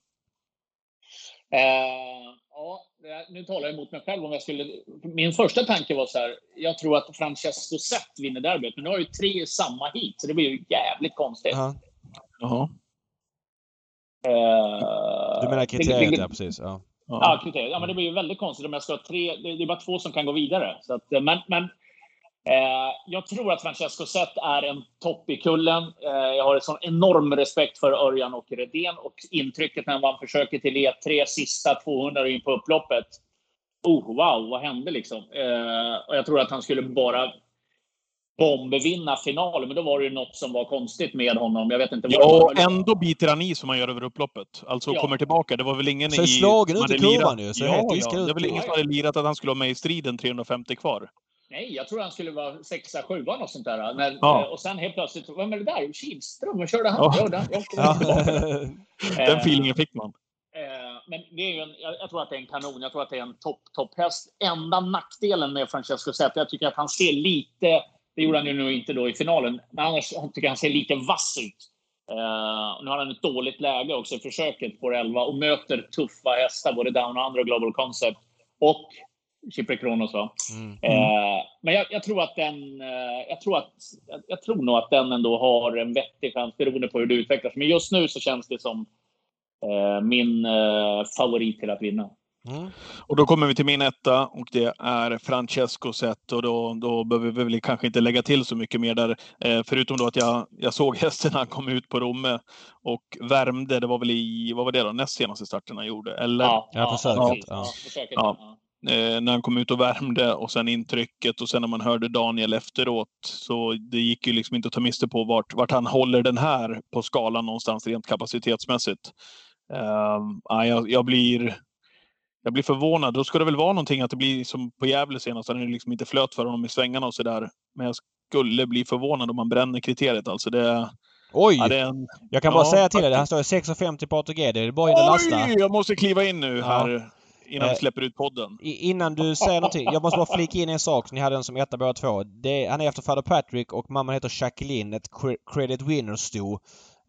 nu talar jag emot mig själv om jag skulle... Min första tanke var så här, jag tror att Francesco Zet vinner derbyt, men nu har ju tre samma hit, så det blir ju jävligt konstigt. Jaha. Jaha. Uh, du menar kriteriet, ja precis. Ja. Ja, kriteriet. Ja, men det blir ju väldigt konstigt om jag ska ha tre. Det är bara två som kan gå vidare. Så att, men, men Eh, jag tror att Francesco Zet är en topp i kullen. Eh, jag har en sån enorm respekt för Örjan och Redén och intrycket när han vann försöket till E3 sista 200 in på upploppet. Oh, wow, vad hände liksom? Eh, och jag tror att han skulle bara bombvinna finalen, men då var det ju något som var konstigt med honom. Jag vet inte vad Ja, och ändå biter han i som han gör över upploppet. Alltså ja. kommer tillbaka. Det var väl ingen så i... Så slagen ut i kurvan ju. Så ja, ja. Det var väl ingen som hade lirat att han skulle vara med i striden 350 kvar. Nej, jag tror han skulle vara sexa, sjua och sånt där. När, ja. Och sen helt plötsligt, vem är det där? Kihlström? Vad körde han? Ja. Den, ja. [LAUGHS] den feelingen fick man. Eh, men det är en, jag, tror att det är en kanon. Jag tror att det är en topp, topphäst. Enda nackdelen med Francesco Zet, jag tycker att han ser lite, det gjorde han ju nu inte då i finalen, men annars tycker jag han ser lite vass ut. Uh, nu har han ett dåligt läge också i försöket på 11 och möter tuffa hästar, både Down Under och Global Concept. Och Chipre Kronos. Va? Mm. Eh, men jag, jag, tror att den, eh, jag, tror att, jag, jag, tror nog att den ändå har en vettig chans beroende på hur det utvecklas. Men just nu så känns det som eh, min eh, favorit till att vinna. Mm. Och då kommer vi till min etta och det är Francesco Zet och då, då behöver vi väl kanske inte lägga till så mycket mer där. Eh, förutom då att jag, jag såg hästen när han kom ut på Romme och värmde. Det var väl i, vad var det då, näst senaste starten han gjorde? Eller? Ja, ja, försöket. Ja, ja. Eh, när han kom ut och värmde och sen intrycket och sen när man hörde Daniel efteråt. Så det gick ju liksom inte att ta miste på vart, vart han håller den här på skalan någonstans rent kapacitetsmässigt. Uh, jag, jag, blir, jag blir förvånad. Då ska det väl vara någonting att det blir som på Gävle senast, när det liksom inte flöt för honom i svängarna och sådär. Men jag skulle bli förvånad om man bränner kriteriet. Alltså det, Oj! Ja, en... Jag kan bara säga till dig, han står 6,50 på ATG. Det är bara in och lasta. Oj! Jag måste kliva in nu här. Ja innan vi eh, släpper ut podden. Innan du säger någonting. Jag måste bara flika in en sak. Ni hade den som etta båda två. Det, han är efter fader Patrick och mamman heter Jacqueline. Ett Credit Winner-sto.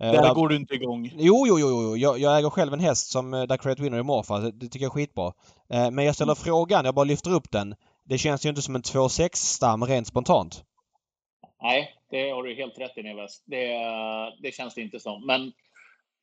Eh, där, där går du inte igång. Jo, jo, jo. jo. Jag, jag äger själv en häst som, eh, där Credit Winner är morfar. Det, det tycker jag är skitbra. Men jag ställer mm. frågan. Jag bara lyfter upp den. Det känns ju inte som en 2-6-stam rent spontant. Nej, det har du helt rätt i Neves. Det, det känns det inte som. Men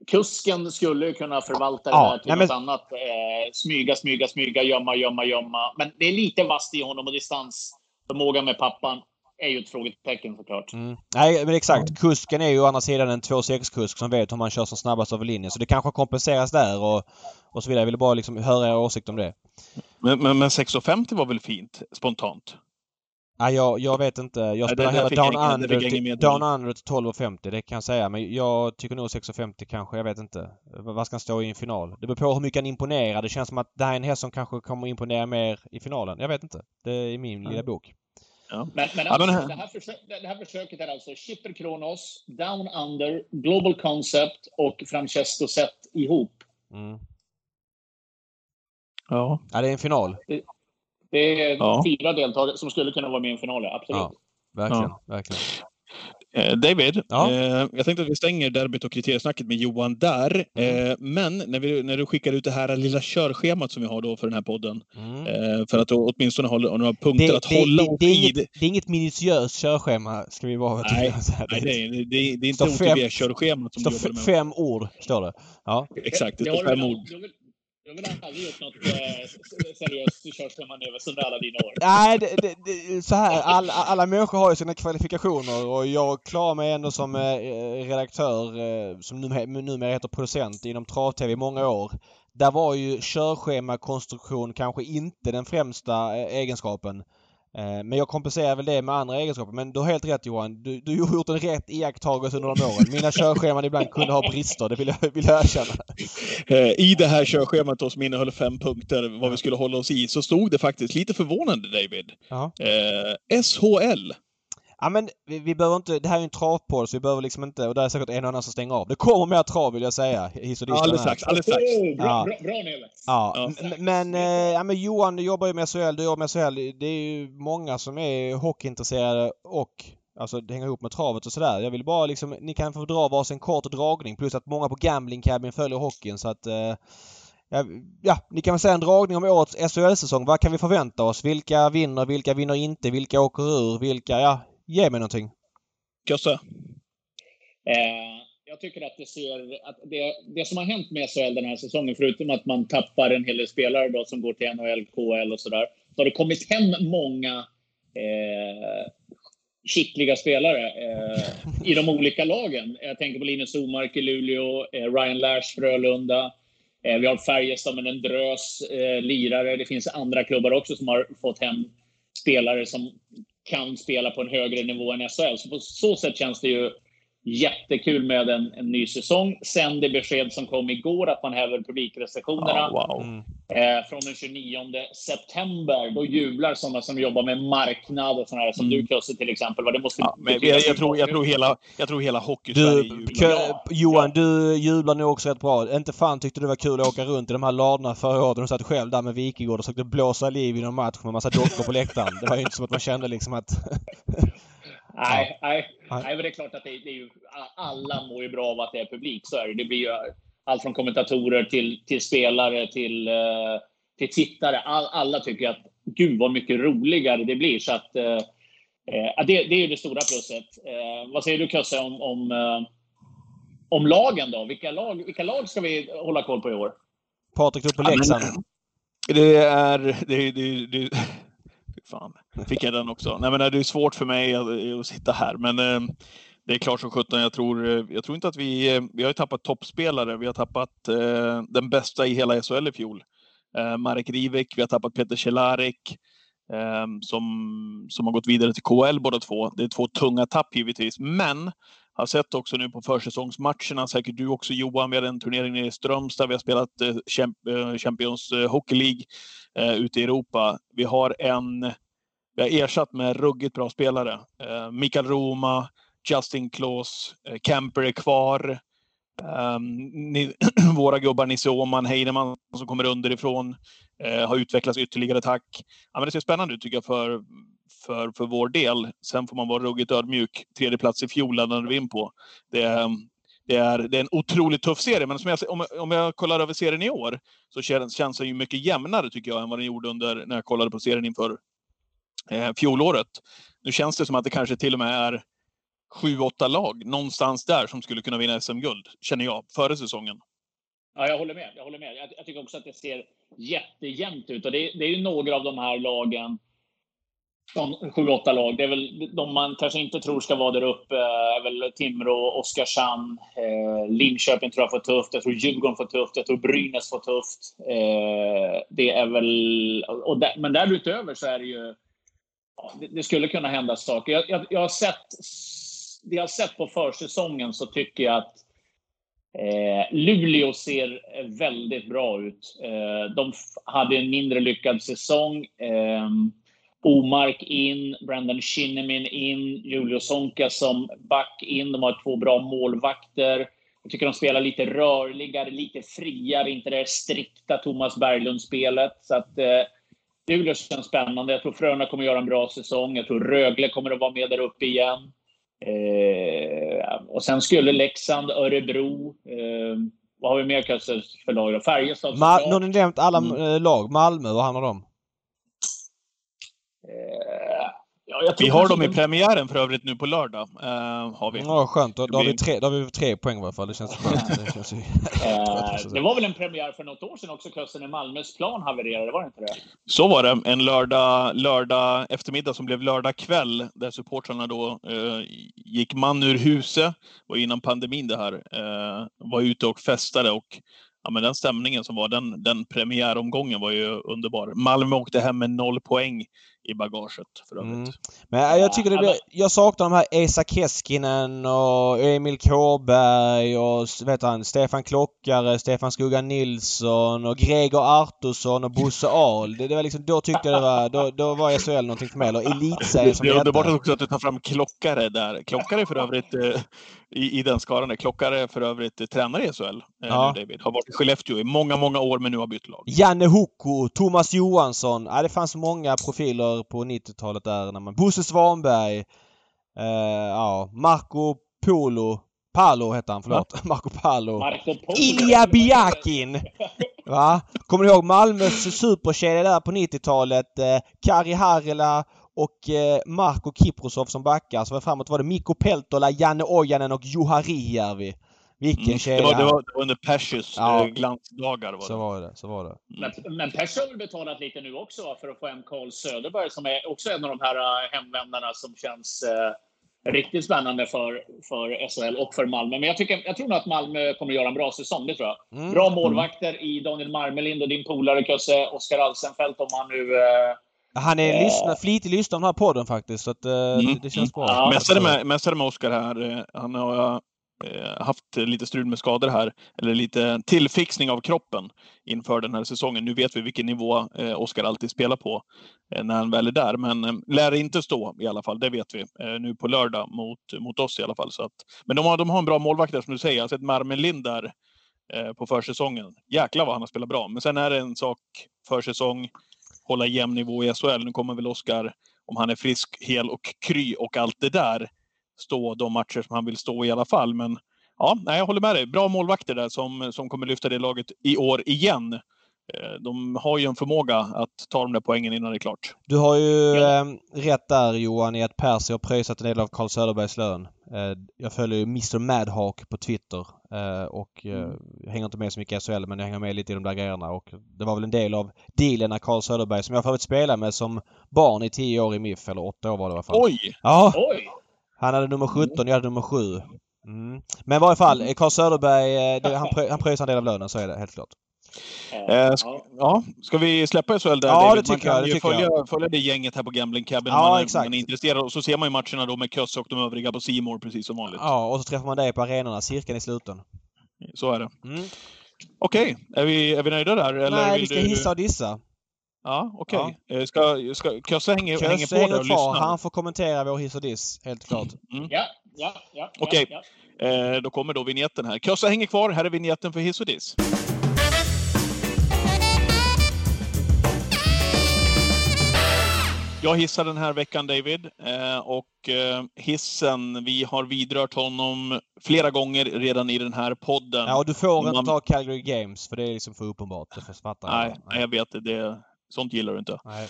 kusken skulle kunna förvalta det ja, där till nej, något men... annat. Eh, smyga, smyga, smyga, gömma, gömma, gömma. Men det är lite vasst i honom och distansförmåga med pappan är ju ett frågetecken såklart. Mm. Nej, men exakt. Kusken är ju å andra sidan en 2.6-kusk som vet hur man kör som snabbast över linjen. Så det kanske kompenseras där och, och så vidare. Jag ville bara liksom höra er åsikt om det. Men, men, men 6.50 var väl fint spontant? Nej, jag, jag vet inte. Jag spelar hela Down Under, till, down under till 12,50 det kan jag säga. Men jag tycker nog 6,50 kanske. Jag vet inte. Vad ska han stå i en final? Det beror på hur mycket han imponerar. Det känns som att det här är en häst som kanske kommer imponera mer i finalen. Jag vet inte. Det är min ja. lilla bok. Ja. Men, men, alltså, ja, men... Det, här försök, det här försöket är alltså Chipper Kronos, Down Under, Global Concept och Francesco Set ihop. Mm. Ja. ja. Det är en final. Det, det är ja. fyra deltagare som skulle kunna vara med i en final, absolut. Ja, verkligen, ja. verkligen. Eh, David, ja. eh, jag tänkte att vi stänger derbyt och kriteriesnacket med Johan där. Mm. Eh, men när, vi, när du skickar ut det här lilla körschemat som vi har då för den här podden, mm. Eh, för att åtminstone ha några punkter det, att det, hålla det, det, är inget, det är inget minutiöst körschema, ska vi bara Nej, nej det, är, det, det är inte OTB-körschemat som du jobbar med. Fem ord, står det. Ja. Exakt, det står fem ord. Du har väl aldrig gjort något eh, seriöst körschemanöver under alla dina år? Nej, det, det, det, så här. Alla, alla människor har ju sina kvalifikationer och jag klarar mig ändå som eh, redaktör, eh, som numera heter producent inom trav-tv i många år. Där var ju körschemakonstruktion kanske inte den främsta eh, egenskapen. Eh, men jag kompenserar väl det med andra egenskaper. Men du har helt rätt Johan. Du, du har gjort en rätt iakttagelse under de åren. Mina körscheman ibland kunde ha brister, det vill jag, vill jag erkänna. Eh, I det här körschemat som innehöll fem punkter, vad vi skulle hålla oss i, så stod det faktiskt lite förvånande David. Ja. Eh, SHL. Ja men vi, vi behöver inte, det här är ju en travpodd så vi behöver liksom inte, och det är säkert en och annan som stänger av. Det kommer mer trav vill jag säga. Hiss och alldeles strax, alldeles strax. Oh, bra, ja. bra, bra Ja, ja men, eh, ja, men Johan du jobbar ju med SHL, du jobbar med SHL. Det är ju många som är hockeyintresserade och Alltså det hänger ihop med travet och sådär. Jag vill bara liksom, ni kan få dra varsin kort dragning plus att många på Gambling Cabin följer hockeyn så att eh, Ja, ja, ni kan väl säga en dragning om årets SHL-säsong. Vad kan vi förvänta oss? Vilka vinner, vilka vinner inte, vilka åker ur, vilka, ja, Ge mig någonting. Kösse? Eh, jag tycker att det ser... Att det, det som har hänt med SHL den här säsongen, förutom att man tappar en hel del spelare då, som går till NHL, KL och sådär, så har det kommit hem många eh, skickliga spelare eh, i de olika lagen. Jag tänker på Linus Omark i Luleå, eh, Ryan Lash, Frölunda. Eh, vi har Färjestad med en drös eh, lirare. Det finns andra klubbar också som har fått hem spelare som kan spela på en högre nivå än SHL. Så på så sätt känns det ju jättekul med en, en ny säsong. Sen det besked som kom igår att man häver publikrestriktionerna. Oh, wow. mm. eh, från den 29 september. Då jublar sådana som jobbar med marknad och sådana här, som mm. du Kusse till exempel. Det måste ja, men jag, jag, tror, jag, tror hela, jag tror hela hockey du, jublar. Ja, Johan, ja. du jublar nog också rätt bra. Inte fan tyckte du var kul att åka runt i de här ladorna förra året. Du satt själv där med Wikegård och försökte blåsa liv i någon match med massa dockor på läktaren. Det var ju inte som att man kände liksom att Nej, nej, nej. men det är klart att det, det är ju, alla mår ju bra av att det är publik. Så är det. det blir ju allt från kommentatorer till, till spelare till, eh, till tittare. All, alla tycker att gud vad mycket roligare det blir. Så att, eh, eh det, det är det stora pluset. Eh, vad säger du Kösse om, om, eh, om lagen då? Vilka lag, vilka lag ska vi hålla koll på i år? Patrik, du på Leksand. Det är... Det, det, det, fan, fick jag den också. Nej, men det är svårt för mig att, att sitta här, men eh, det är klart som sjutton. Jag tror, eh, jag tror inte att vi... Eh, vi har ju tappat toppspelare. Vi har tappat eh, den bästa i hela SHL i fjol. Eh, Marek Rivek, vi har tappat Peter Cehlarik eh, som, som har gått vidare till KL båda två. Det är två tunga tapp givetvis, men har sett också nu på försäsongsmatcherna, säkert du också Johan, vi hade en turnering nere i Strömstad, vi har spelat eh, eh, Champions eh, Hockey League eh, ute i Europa. Vi har en, vi har ersatt med ruggigt bra spelare. Eh, Mikael Roma, Justin Klaus, eh, Kemper är kvar. Ehm, ni, [CLEARS THROAT] våra gubbar Nisse Åhman, Heinemann som kommer underifrån, har utvecklats ytterligare tack. Ja, men det ser spännande ut tycker jag för, för, för vår del. Sen får man vara ruggigt ödmjuk. Tredje plats i fjol laddade vi in på. Det, ehm, det är, det är en otroligt tuff serie, men som jag, om, om jag kollar över serien i år så känns, känns den ju mycket jämnare tycker jag än vad den gjorde under, när jag kollade på serien inför eh, fjolåret. Nu känns det som att det kanske till och med är sju, åtta lag någonstans där som skulle kunna vinna SM-guld, känner jag, före säsongen. Ja, jag håller med. Jag, håller med. Jag, jag tycker också att det ser jättejämnt ut. Och det, det är ju några av de här lagen de sju, åtta lag. Det är väl de man kanske inte tror ska vara där uppe. Eh, är väl Timrå, Oskarshamn, eh, Linköping tror jag får tufft. Jag tror Djurgården får tufft. Jag tror Brynäs får tufft. Eh, det är väl... Och där, men därutöver så är det ju... Ja, det, det, skulle kunna hända saker. Jag, jag, jag, har sett... Det jag har sett på försäsongen så tycker jag att Eh, Luleå ser väldigt bra ut. Eh, de hade en mindre lyckad säsong. Eh, Omark in, Brandon Shinnimin in, Julio Sonka som back in. De har två bra målvakter. Jag tycker de spelar lite rörligare, lite friare, inte det strikta Thomas Berglund-spelet. Så att eh, Luleå känns spännande. Jag tror Frölunda kommer göra en bra säsong. Jag tror Rögle kommer att vara med där uppe igen. Eh, och sen skulle Leksand, Örebro, eh, vad har vi mer för lag? Färjestad nu har ni nämnt alla mm. lag. Malmö, vad handlar det om? Eh, Ja, vi har dem i premiären för övrigt nu på lördag. Uh, har vi. Ja, skönt. Då, då, har vi tre, då har vi tre poäng i alla fall. Det känns skönt. [LAUGHS] Det, känns ju... [LAUGHS] uh, det var väl en premiär för något år sedan också, Kusten, när Malmös plan havererade, var det inte det? Så var det. En lördag, lördag eftermiddag som blev lördag kväll, där supportrarna då uh, gick man ur huset, och innan pandemin det här, var ute och festade och ja, men den stämningen som var, den, den premiäromgången var ju underbar. Malmö åkte hem med noll poäng i bagaget för övrigt. Mm. Men jag tycker det blir, jag saknar de här Esa Keskinen och Emil Kåberg och vet han, Stefan Klockare, Stefan Skugga Nilsson och Gregor Artursson och Bosse Ahl. Det, det, var liksom, då tyckte jag det var, då, då var SHL någonting för mig. Eller elitserien som Det är underbart också att du tar fram Klockare där. Klockare för övrigt eh, i, i den skaran. Klockare för övrigt tränare i SHL. Eh, ja. nu, David. Har varit i Skellefteå i många, många år men nu har bytt lag. Janne Hoko, Thomas Johansson. Ja, det fanns många profiler på 90-talet där när man... Bosse Svanberg. Eh, ja, Marco Polo. Palo hette han, förlåt. [LAUGHS] Marco Palo. Marco Polo. Ilja Biakin! Va? Kommer du ihåg Malmös superkedja där på 90-talet? Eh, Kari Harila och eh, Marko Kiprosov som backar. Så framåt var det Mikko Peltola, Janne Ojanen och Juha Rihijärvi. Vilken mm. kedja! Det var, det, var, det var under Persius ja. Eh, glansdagar. Var så var det. Så var det. Mm. Men, men Persius har väl betalat lite nu också för att få hem Carl Söderberg som är också en av de här uh, hemvändarna som känns uh, riktigt spännande för, för SHL och för Malmö. Men jag, tycker, jag tror nog att Malmö kommer att göra en bra säsong, det tror jag. Mm. Bra målvakter mm. i Daniel Marmelind och din polare Kusse, Oskar Alsenfelt om han nu uh, han är lyssna, flitig lyssnare av den här podden faktiskt, så att, mm. det, känns bra. Ja. Mästare med, mästare med Oskar här. Han har Eh, haft lite strul med skador här, eller lite tillfixning av kroppen inför den här säsongen. Nu vet vi vilken nivå eh, Oskar alltid spelar på eh, när han väl är där, men lär inte stå i alla fall, det vet vi. Nu på lördag mot, mot oss i alla fall. Så att, men de har, de har en bra målvakt där som du säger. Jag har sett Marmelin där på försäsongen. Jäklar vad han har spelat bra. Men sen är det en sak försäsong, hålla jämn nivå i SHL. Nu kommer väl Oskar, om han är frisk, hel och kry och allt det där, stå de matcher som han vill stå i alla fall. Men ja, nej, jag håller med dig. Bra målvakter där som, som kommer lyfta det laget i år igen. Eh, de har ju en förmåga att ta de där poängen innan det är klart. Du har ju ja. eh, rätt där Johan i att Percy har pröjsat en del av Carl Söderbergs lön. Eh, jag följer ju Mr Madhawk på Twitter eh, och mm. hänger inte med så mycket i SHL men jag hänger med lite i de där grejerna och det var väl en del av dealen när Carl Söderberg som jag förut spelade med som barn i tio år i MIF eller åtta år var det i alla fall. Oj! Ja! Oj! Han hade nummer 17, jag hade nummer 7. Mm. Men i varje fall, mm. Carl Söderberg, det, han, prö, han pröjsar en del av lönen, så är det helt klart. Eh, ska, ja, ska vi släppa SHL där Ja, David? det tycker man kan jag. ju följa, jag. följa det gänget här på Gambling Cabin ja, om man, exakt. man är intresserad. Och så ser man ju matcherna då med Köss och de övriga på Simor precis som vanligt. Ja, och så träffar man dig på arenorna. Cirkeln är sluten. Så är det. Mm. Okej, okay. är, vi, är vi nöjda där? Eller Nej, vi ska du... hissa och dissa. Ja, okej. Okay. Ja. Eh, ska, ska, Kösse hänger, Kösse hänger på hänger där och kvar. lyssnar? Han får kommentera vår hiss och diss, helt klart. Mm. Ja, ja, ja. Okej, okay. ja. eh, då kommer då vignetten här. Kösse hänger kvar. Här är vignetten för hiss och diss. Jag hissar den här veckan, David. Eh, och eh, hissen, vi har vidrört honom flera gånger redan i den här podden. Ja, och du får Man... inte ta Calgary Games, för det är liksom för uppenbart. Det fattar nej, jag. nej, jag vet det. det. Sånt gillar du inte. Nej.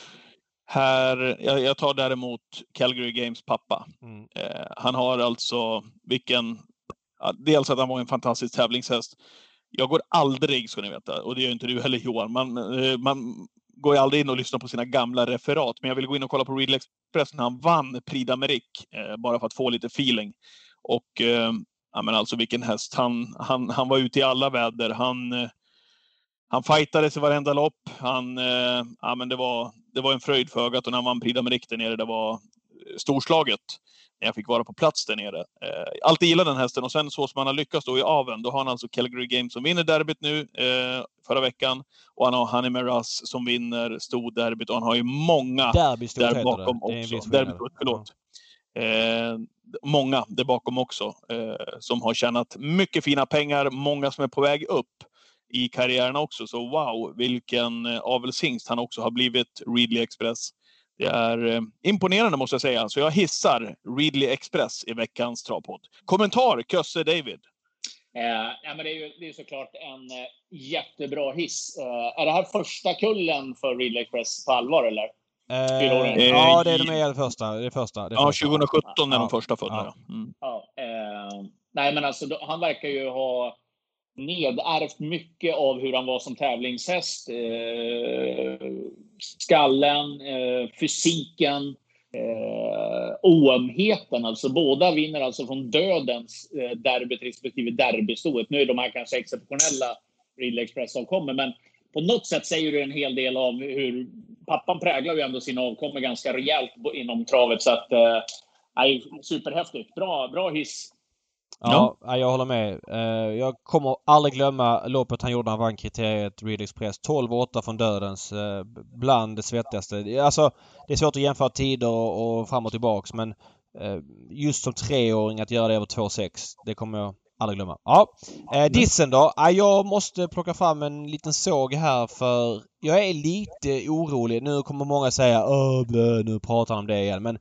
Här, jag, jag tar däremot Calgary Games pappa. Mm. Eh, han har alltså, vilken... Dels att han var en fantastisk tävlingshäst. Jag går aldrig, ska ni veta, och det gör inte du heller Johan, man, eh, man går jag aldrig in och lyssnar på sina gamla referat, men jag vill gå in och kolla på Real Express när han vann Prix d'Amérique, eh, bara för att få lite feeling. Och eh, ja, men alltså vilken häst. Han, han, han var ute i alla väder. Han, eh, han fightades i varenda lopp. Han, eh, ja, men det, var, det var en fröjd för ögat och när han vann Prix d'Amérique där nere, det var storslaget när jag fick vara på plats där nere. Eh, alltid gillat den hästen och sen så som han har lyckats då i aven, då har han alltså Calgary Games som vinner derbyt nu eh, förra veckan och han har Honey Meras som vinner storderbyt och han har ju många där bakom också. Derbystort, förlåt. Eh, många där bakom också eh, som har tjänat mycket fina pengar, många som är på väg upp i karriären också. Så wow, vilken eh, avelshingst han också har blivit, Readly Express. Det är eh, imponerande måste jag säga. Så jag hissar Readly Express i veckans travpodd. Kommentar, Kösse David. Eh, ja, men det, är ju, det är såklart en eh, jättebra hiss. Eh, är det här första kullen för Readly Express på allvar eller? Eh, ja, det är de är det första. Det första det ja, första. 2017 är Ja. de första födda. Ja. Ja. Mm. Ja, eh, nej, men alltså han verkar ju ha nedärvt mycket av hur han var som tävlingshäst. Eh, skallen, eh, fysiken, eh, oömheten. Alltså båda vinner alltså från dödens eh, derbyt respektive derbystoet. Nu är de här kanske exceptionella Ridley Express-avkommor, men på något sätt säger det en hel del av hur pappan präglar ju ändå sina avkommor ganska rejält inom travet. Så att, eh, superhäftigt. Bra, bra hiss. Ja, ja, jag håller med. Eh, jag kommer aldrig glömma loppet han gjorde när han vann kriteriet Real Express. 12-8 från dödens. eh, Bland det svettigaste. Alltså, det är svårt att jämföra tider och, fram och tillbaks men eh, just som treåring att göra det över 2,6 det kommer jag aldrig glömma. Ja, eh, dissen då? Ja, jag måste plocka fram en liten såg här för jag är lite orolig. Nu kommer många säga Åh, blö, nu pratar han om det igen. Men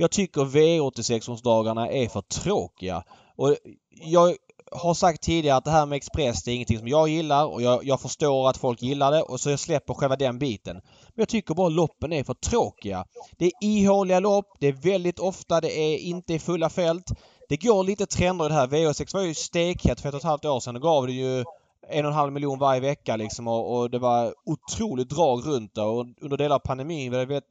jag tycker V86-onsdagarna är för tråkiga. Och jag har sagt tidigare att det här med Express det är ingenting som jag gillar och jag, jag förstår att folk gillar det och så jag släpper själva den biten. Men jag tycker bara loppen är för tråkiga. Det är ihåliga lopp, det är väldigt ofta det är inte i fulla fält. Det går lite trender i det här. VO6 var ju stekhett för ett och ett halvt år sedan. Då gav det ju en och en halv miljon varje vecka liksom och, och det var otroligt drag runt det och under delar av pandemin var det väldigt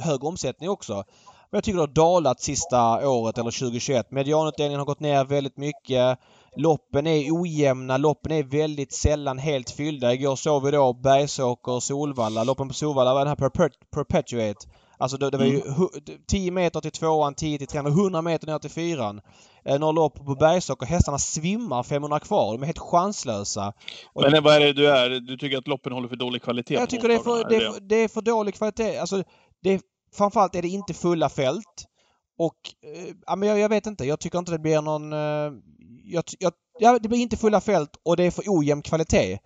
hög omsättning också. Men jag tycker det har dalat sista året eller 2021. Medianutdelningen har gått ner väldigt mycket. Loppen är ojämna. Loppen är väldigt sällan helt fyllda. Igår såg vi då Bergsåker och Solvalla. Loppen på Solvalla var den här Perpet- Perpetuate. Alltså det, det var ju hu- 10 meter till tvåan, 10 till trean och 100 meter ner till fyran. Eh, några lopp på Bergsåker. Hästarna svimmar 500 kvar. De är helt chanslösa. Och- Men vad är det du är? Du tycker att loppen håller för dålig kvalitet? jag tycker det är, för, det, är för, det är för dålig kvalitet. Alltså, det framförallt är det inte fulla fält. Och, eh, ja, men jag, jag vet inte. Jag tycker inte det blir någon... Eh, jag, jag, ja, det blir inte fulla fält och det är för ojämn kvalitet.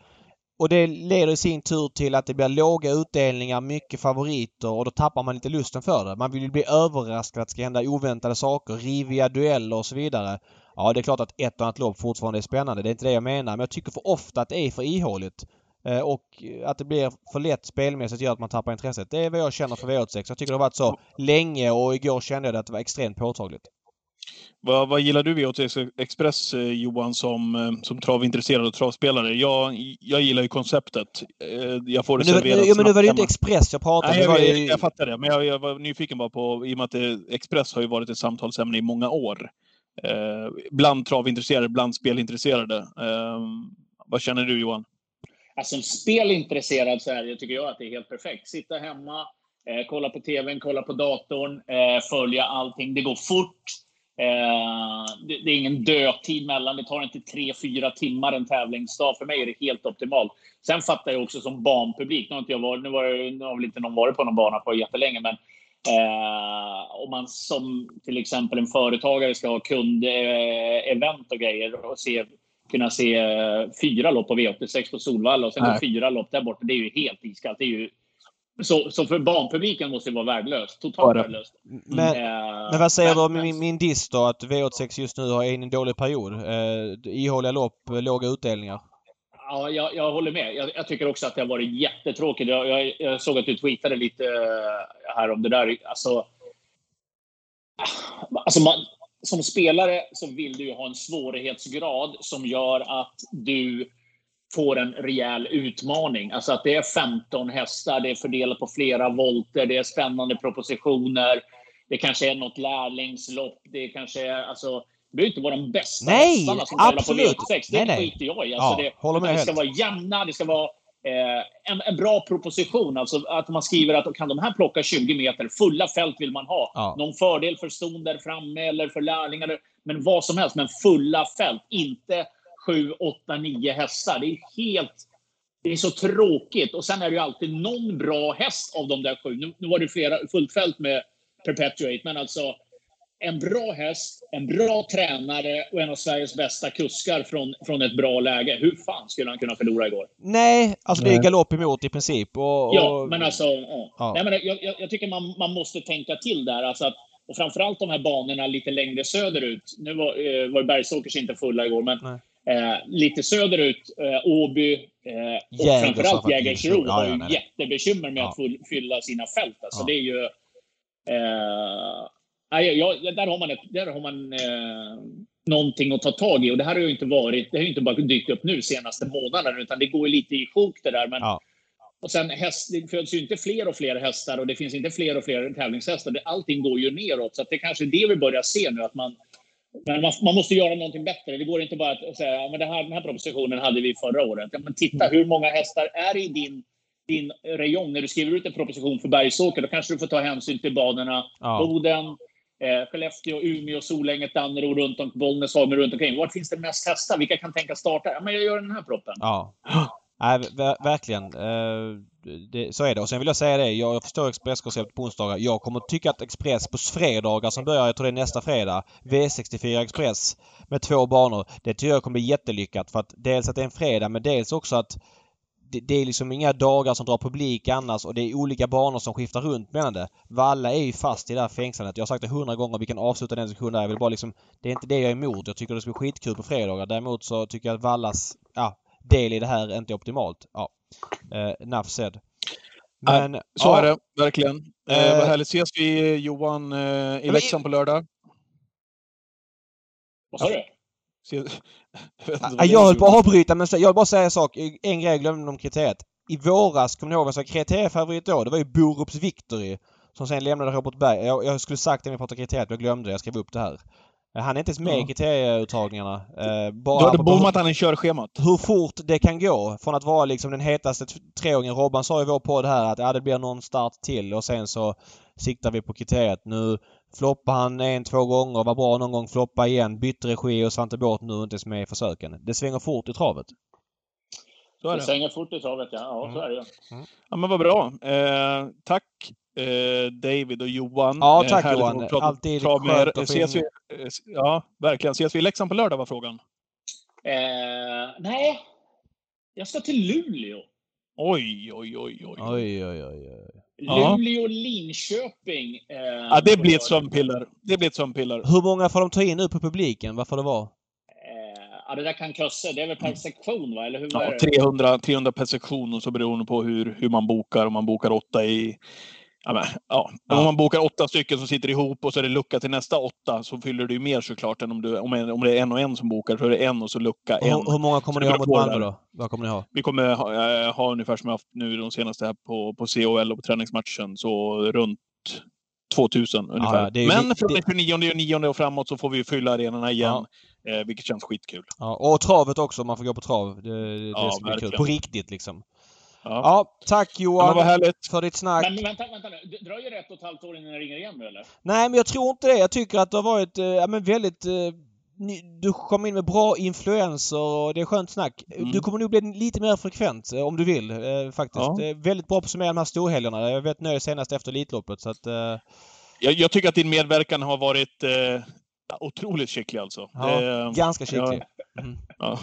Och det leder i sin tur till att det blir låga utdelningar, mycket favoriter och då tappar man lite lusten för det. Man vill ju bli överraskad att det ska hända oväntade saker, riviga dueller och så vidare. Ja, det är klart att ett och annat lopp fortfarande är spännande. Det är inte det jag menar. Men jag tycker för ofta att det är för ihåligt. Eh, Och att det blir för lätt spelmässigt gör att man tappar intresset. Det är vad jag känner för V86. Jag tycker det har varit så länge och igår kände jag att det var extremt påtagligt. Vad, vad gillar du V86 Express, eh, Johan, som, eh, som travintresserad och travspelare? Jag, jag gillar ju konceptet. Jag får det Men nu, serverat nu, men nu var det ju inte. Express jag pratade. Nej, jag, jag, ju... jag fattar det. Men jag, jag var nyfiken bara på, i och med att Express har ju varit ett samtalsämne i många år. Eh, bland travintresserade, bland spelintresserade. Eh, vad känner du Johan? Alltså, som spelintresserad så är det, tycker jag att det är helt perfekt. Sitta hemma, eh, kolla på TVn, kolla på datorn, eh, följa allting. Det går fort. Eh, det, det är ingen dödtid mellan. Det tar inte tre, fyra timmar en tävlingsdag. För mig är det helt optimalt. Sen fattar jag också som banpublik. Nu har, inte jag varit, nu var jag, nu har väl inte någon varit på någon bana på jättelänge, men Eh, om man som till exempel en företagare ska ha kundevent eh, och grejer och se, kunna se eh, fyra lopp på V86 på Solvalla och sen Nej. fyra lopp där borta. Det är ju helt iskallt. Det är ju, så, så för banpubliken måste det vara värdelöst. Totalt Ja, det- värdelöst. Men, Eh, men vad säger du om min, min diss då? Att V86 just nu har en dålig period. Eh, ihåliga lopp, låga utdelningar. Ja, jag, jag håller med. Jag, jag tycker också att det har varit jättetråkigt. Jag, jag, jag såg att du tweetade lite eh, här om det där. Alltså, alltså man, som spelare så vill du ha en svårighetsgrad som gör att du får en rejäl utmaning. Alltså att det är 15 hästar, det är fördelat på flera volter, det är spännande propositioner. Det kanske är något lärlingslopp. Det kanske är, alltså, det behöver inte vara de bästa Nej, hästarna som tävlar på absolut. V86. Det Nej, nej. skiter jag i. Alltså Ja, det, håller med det ska helt. vara jämna, det ska vara eh, en, en bra proposition. Alltså att man skriver att kan de här plocka 20 meter, fulla fält vill man ha. Ja. Någon fördel för ston där framme eller för lärlingar. Men vad som helst, men fulla fält. Inte 7, 8, 9 hästar. Det är helt... Det är så tråkigt. Och sen är det ju alltid någon bra häst av de där sju. Nu, nu var det flera, fullt fält med Perpetuate, men alltså en bra häst, en bra tränare och en av Sveriges bästa kuskar från, från ett bra läge. Hur fan skulle han kunna förlora igår? Nej, alltså det är galopp emot i princip. Och, och... Ja, men alltså... Ja. Ja. Nej, men jag, jag, jag tycker man, man måste tänka till där. Alltså att, och framförallt de här banorna lite längre söderut. Nu var, eh, var Bergsåkers inte fulla igår, men eh, lite söderut, eh, Åby eh, och Jägersro framförallt. Jägersro Ja, har ju jättebekymmer med Ja. att full, fylla sina fält. Alltså, Ja. Det är ju... Eh, nej, jag, där har man, ett, där har man eh, någonting att ta tag i. Och det här har ju inte varit... Det har ju inte bara dykt upp nu senaste månaden, utan det går ju lite i sjok det där. Men, Ja. och sen häst, det föds ju inte fler och fler hästar och det finns inte fler och fler tävlingshästar. Det, allting går ju neråt. Så det kanske är det vi börjar se nu. Att man, men man, man måste göra någonting bättre. Det går inte bara att säga ja, men det här, den här propositionen hade vi förra året. Ja, men titta, hur många hästar är i din, din räjong? När du skriver ut en proposition för Bergsåker, då kanske du får ta hänsyn till banorna Ja. Boden, eh, Skellefteå, Umeå, Solänget, Danderyd, runt om, Bollnäs, Holmen, runt omkring. Var finns det mest hästar? Vilka kan tänka starta? Ja, men jag gör den här proppen. Ja. Nej, ver verkligen. Eh, det, så är det. Och sen vill jag säga det. Jag förstår Expresskonceptet på onsdagar. Jag kommer tycka att Express på fredagar som börjar, jag tror det är nästa fredag, V64 Express med två banor. Det tycker jag kommer bli jättelyckat. För att dels att det är en fredag men dels också att det, det är liksom inga dagar som drar publik annars och det är olika banor som skiftar runt mellan det. Valla är ju fast i det här fängslandet. Jag har sagt det hundra gånger. Vi kan avsluta den diskussionen där. Jag vill bara liksom... Det är inte det jag är emot. Jag tycker det ska bli skitkul på fredagar. Däremot så tycker jag att Vallas ja, del i det här inte är optimalt. Ja. Eh, enough said. Men, Så ja, är det, verkligen. Eh, Eh, vad härligt. Ses vi Johan eh, i Leksand på lördag? Vad sa du? Jag [LAUGHS] jag det höll på att avbryta men jag vill bara säga en sak. En grej jag glömde om kriteriet. I våras, kommer ni ihåg vad som var kriteriefavorit då? Det var ju Borups Victory. Som sen lämnade Robert Berg. Jag, jag skulle sagt det när vi pratade kriteriet men jag glömde det. Jag skrev upp det här. Eh, Han är inte ens med i Ja. kriterieuttagningarna. Eh, bara Du hade bommat han i körschemat. hur fort det kan gå från att vara liksom den hetaste treåringen. Robban sa i vår podd här att ja, det blir någon start till och sen så siktar vi på kriteriet. Nu floppade han en, två gånger, var bra någon gång, floppa igen, bytte regi och Svante Båth nu inte ens med i försöken. Det svänger fort i travet. Så är Det det. svänger fort i travet, ja. Ja, så är det ju. Ja, men vad bra. Eh, tack eh, David och Johan. Ja, Eh, tack, härligt Johan. prata- Alltid med skönt att få Ses vi, eh, ja, verkligen. Ses vi i Leksand på lördag var frågan. Eh, nej, jag ska till Luleå. Oj, oj, oj, oj. Oj, oj, oj, oj. Ja. Luleå, Linköping. Eh, Ja, det blir ett sömnpiller. Det blir ett sömnpiller. Hur många får de ta in nu på publiken? Vad får det vara? Eh, ja, det där kan Kösse. Det är väl per sektion, va? Eller hur Ja, det? 300, 300 per sektion och så beroende på hur, hur man bokar. Om man bokar åtta i... Ja, men, ja. Ja. Om man bokar åtta stycken som sitter ihop och så är det lucka till nästa åtta så fyller du ju mer såklart än om, du, om, en, om det är en och en som bokar så är det en och så lucka Och en. Hur, hur många kommer ni det ha mot Malmö då? Vad kommer ni ha? Vi kommer ha, eh, ha ungefär som vi haft nu de senaste här på, på COL och på träningsmatchen, så runt 2000 ungefär. ja, det är ju Men från det- den 29 och 9 och framåt så får vi fylla arenorna igen, eh, vilket känns skitkul. Ja, och travet också, man får gå på trav. Det, det Ja, ska bli kul. verkligen. På riktigt liksom. Ja. Ja, tack Ja, Johan för ditt snack. Men vänta, vänta nu. Det dröjer ett och ett halvt år innan jag ringer igen nu, eller? Nej, men jag tror inte det. Jag tycker att det har varit eh, ja, men väldigt... Eh, du kom in med bra influenser och det är skönt snack. Mm. Du kommer nog bli lite mer frekvent eh, om du vill eh, faktiskt. Ja. Eh, väldigt bra på att summera de här storhelgerna. Jag vet nöjd senast efter Elitloppet så att... Eh, Jag, jag tycker att din medverkan har varit eh, otroligt skicklig alltså. ja, Det- ganska skicklig. Mm. ja.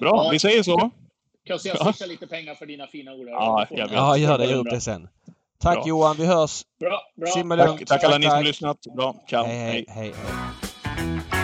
Bra, vi säger så. Kösse, jag Ja. swishar lite pengar för dina fina ord. Ja, jag. Ja, gör det. Gör upp det sen. Tack Bra. Johan, vi hörs. Bra, bra. Simma lugnt. Tack, tack alla ni som lyssnat. Bra, ciao. hej, hej, hej. hej. hej.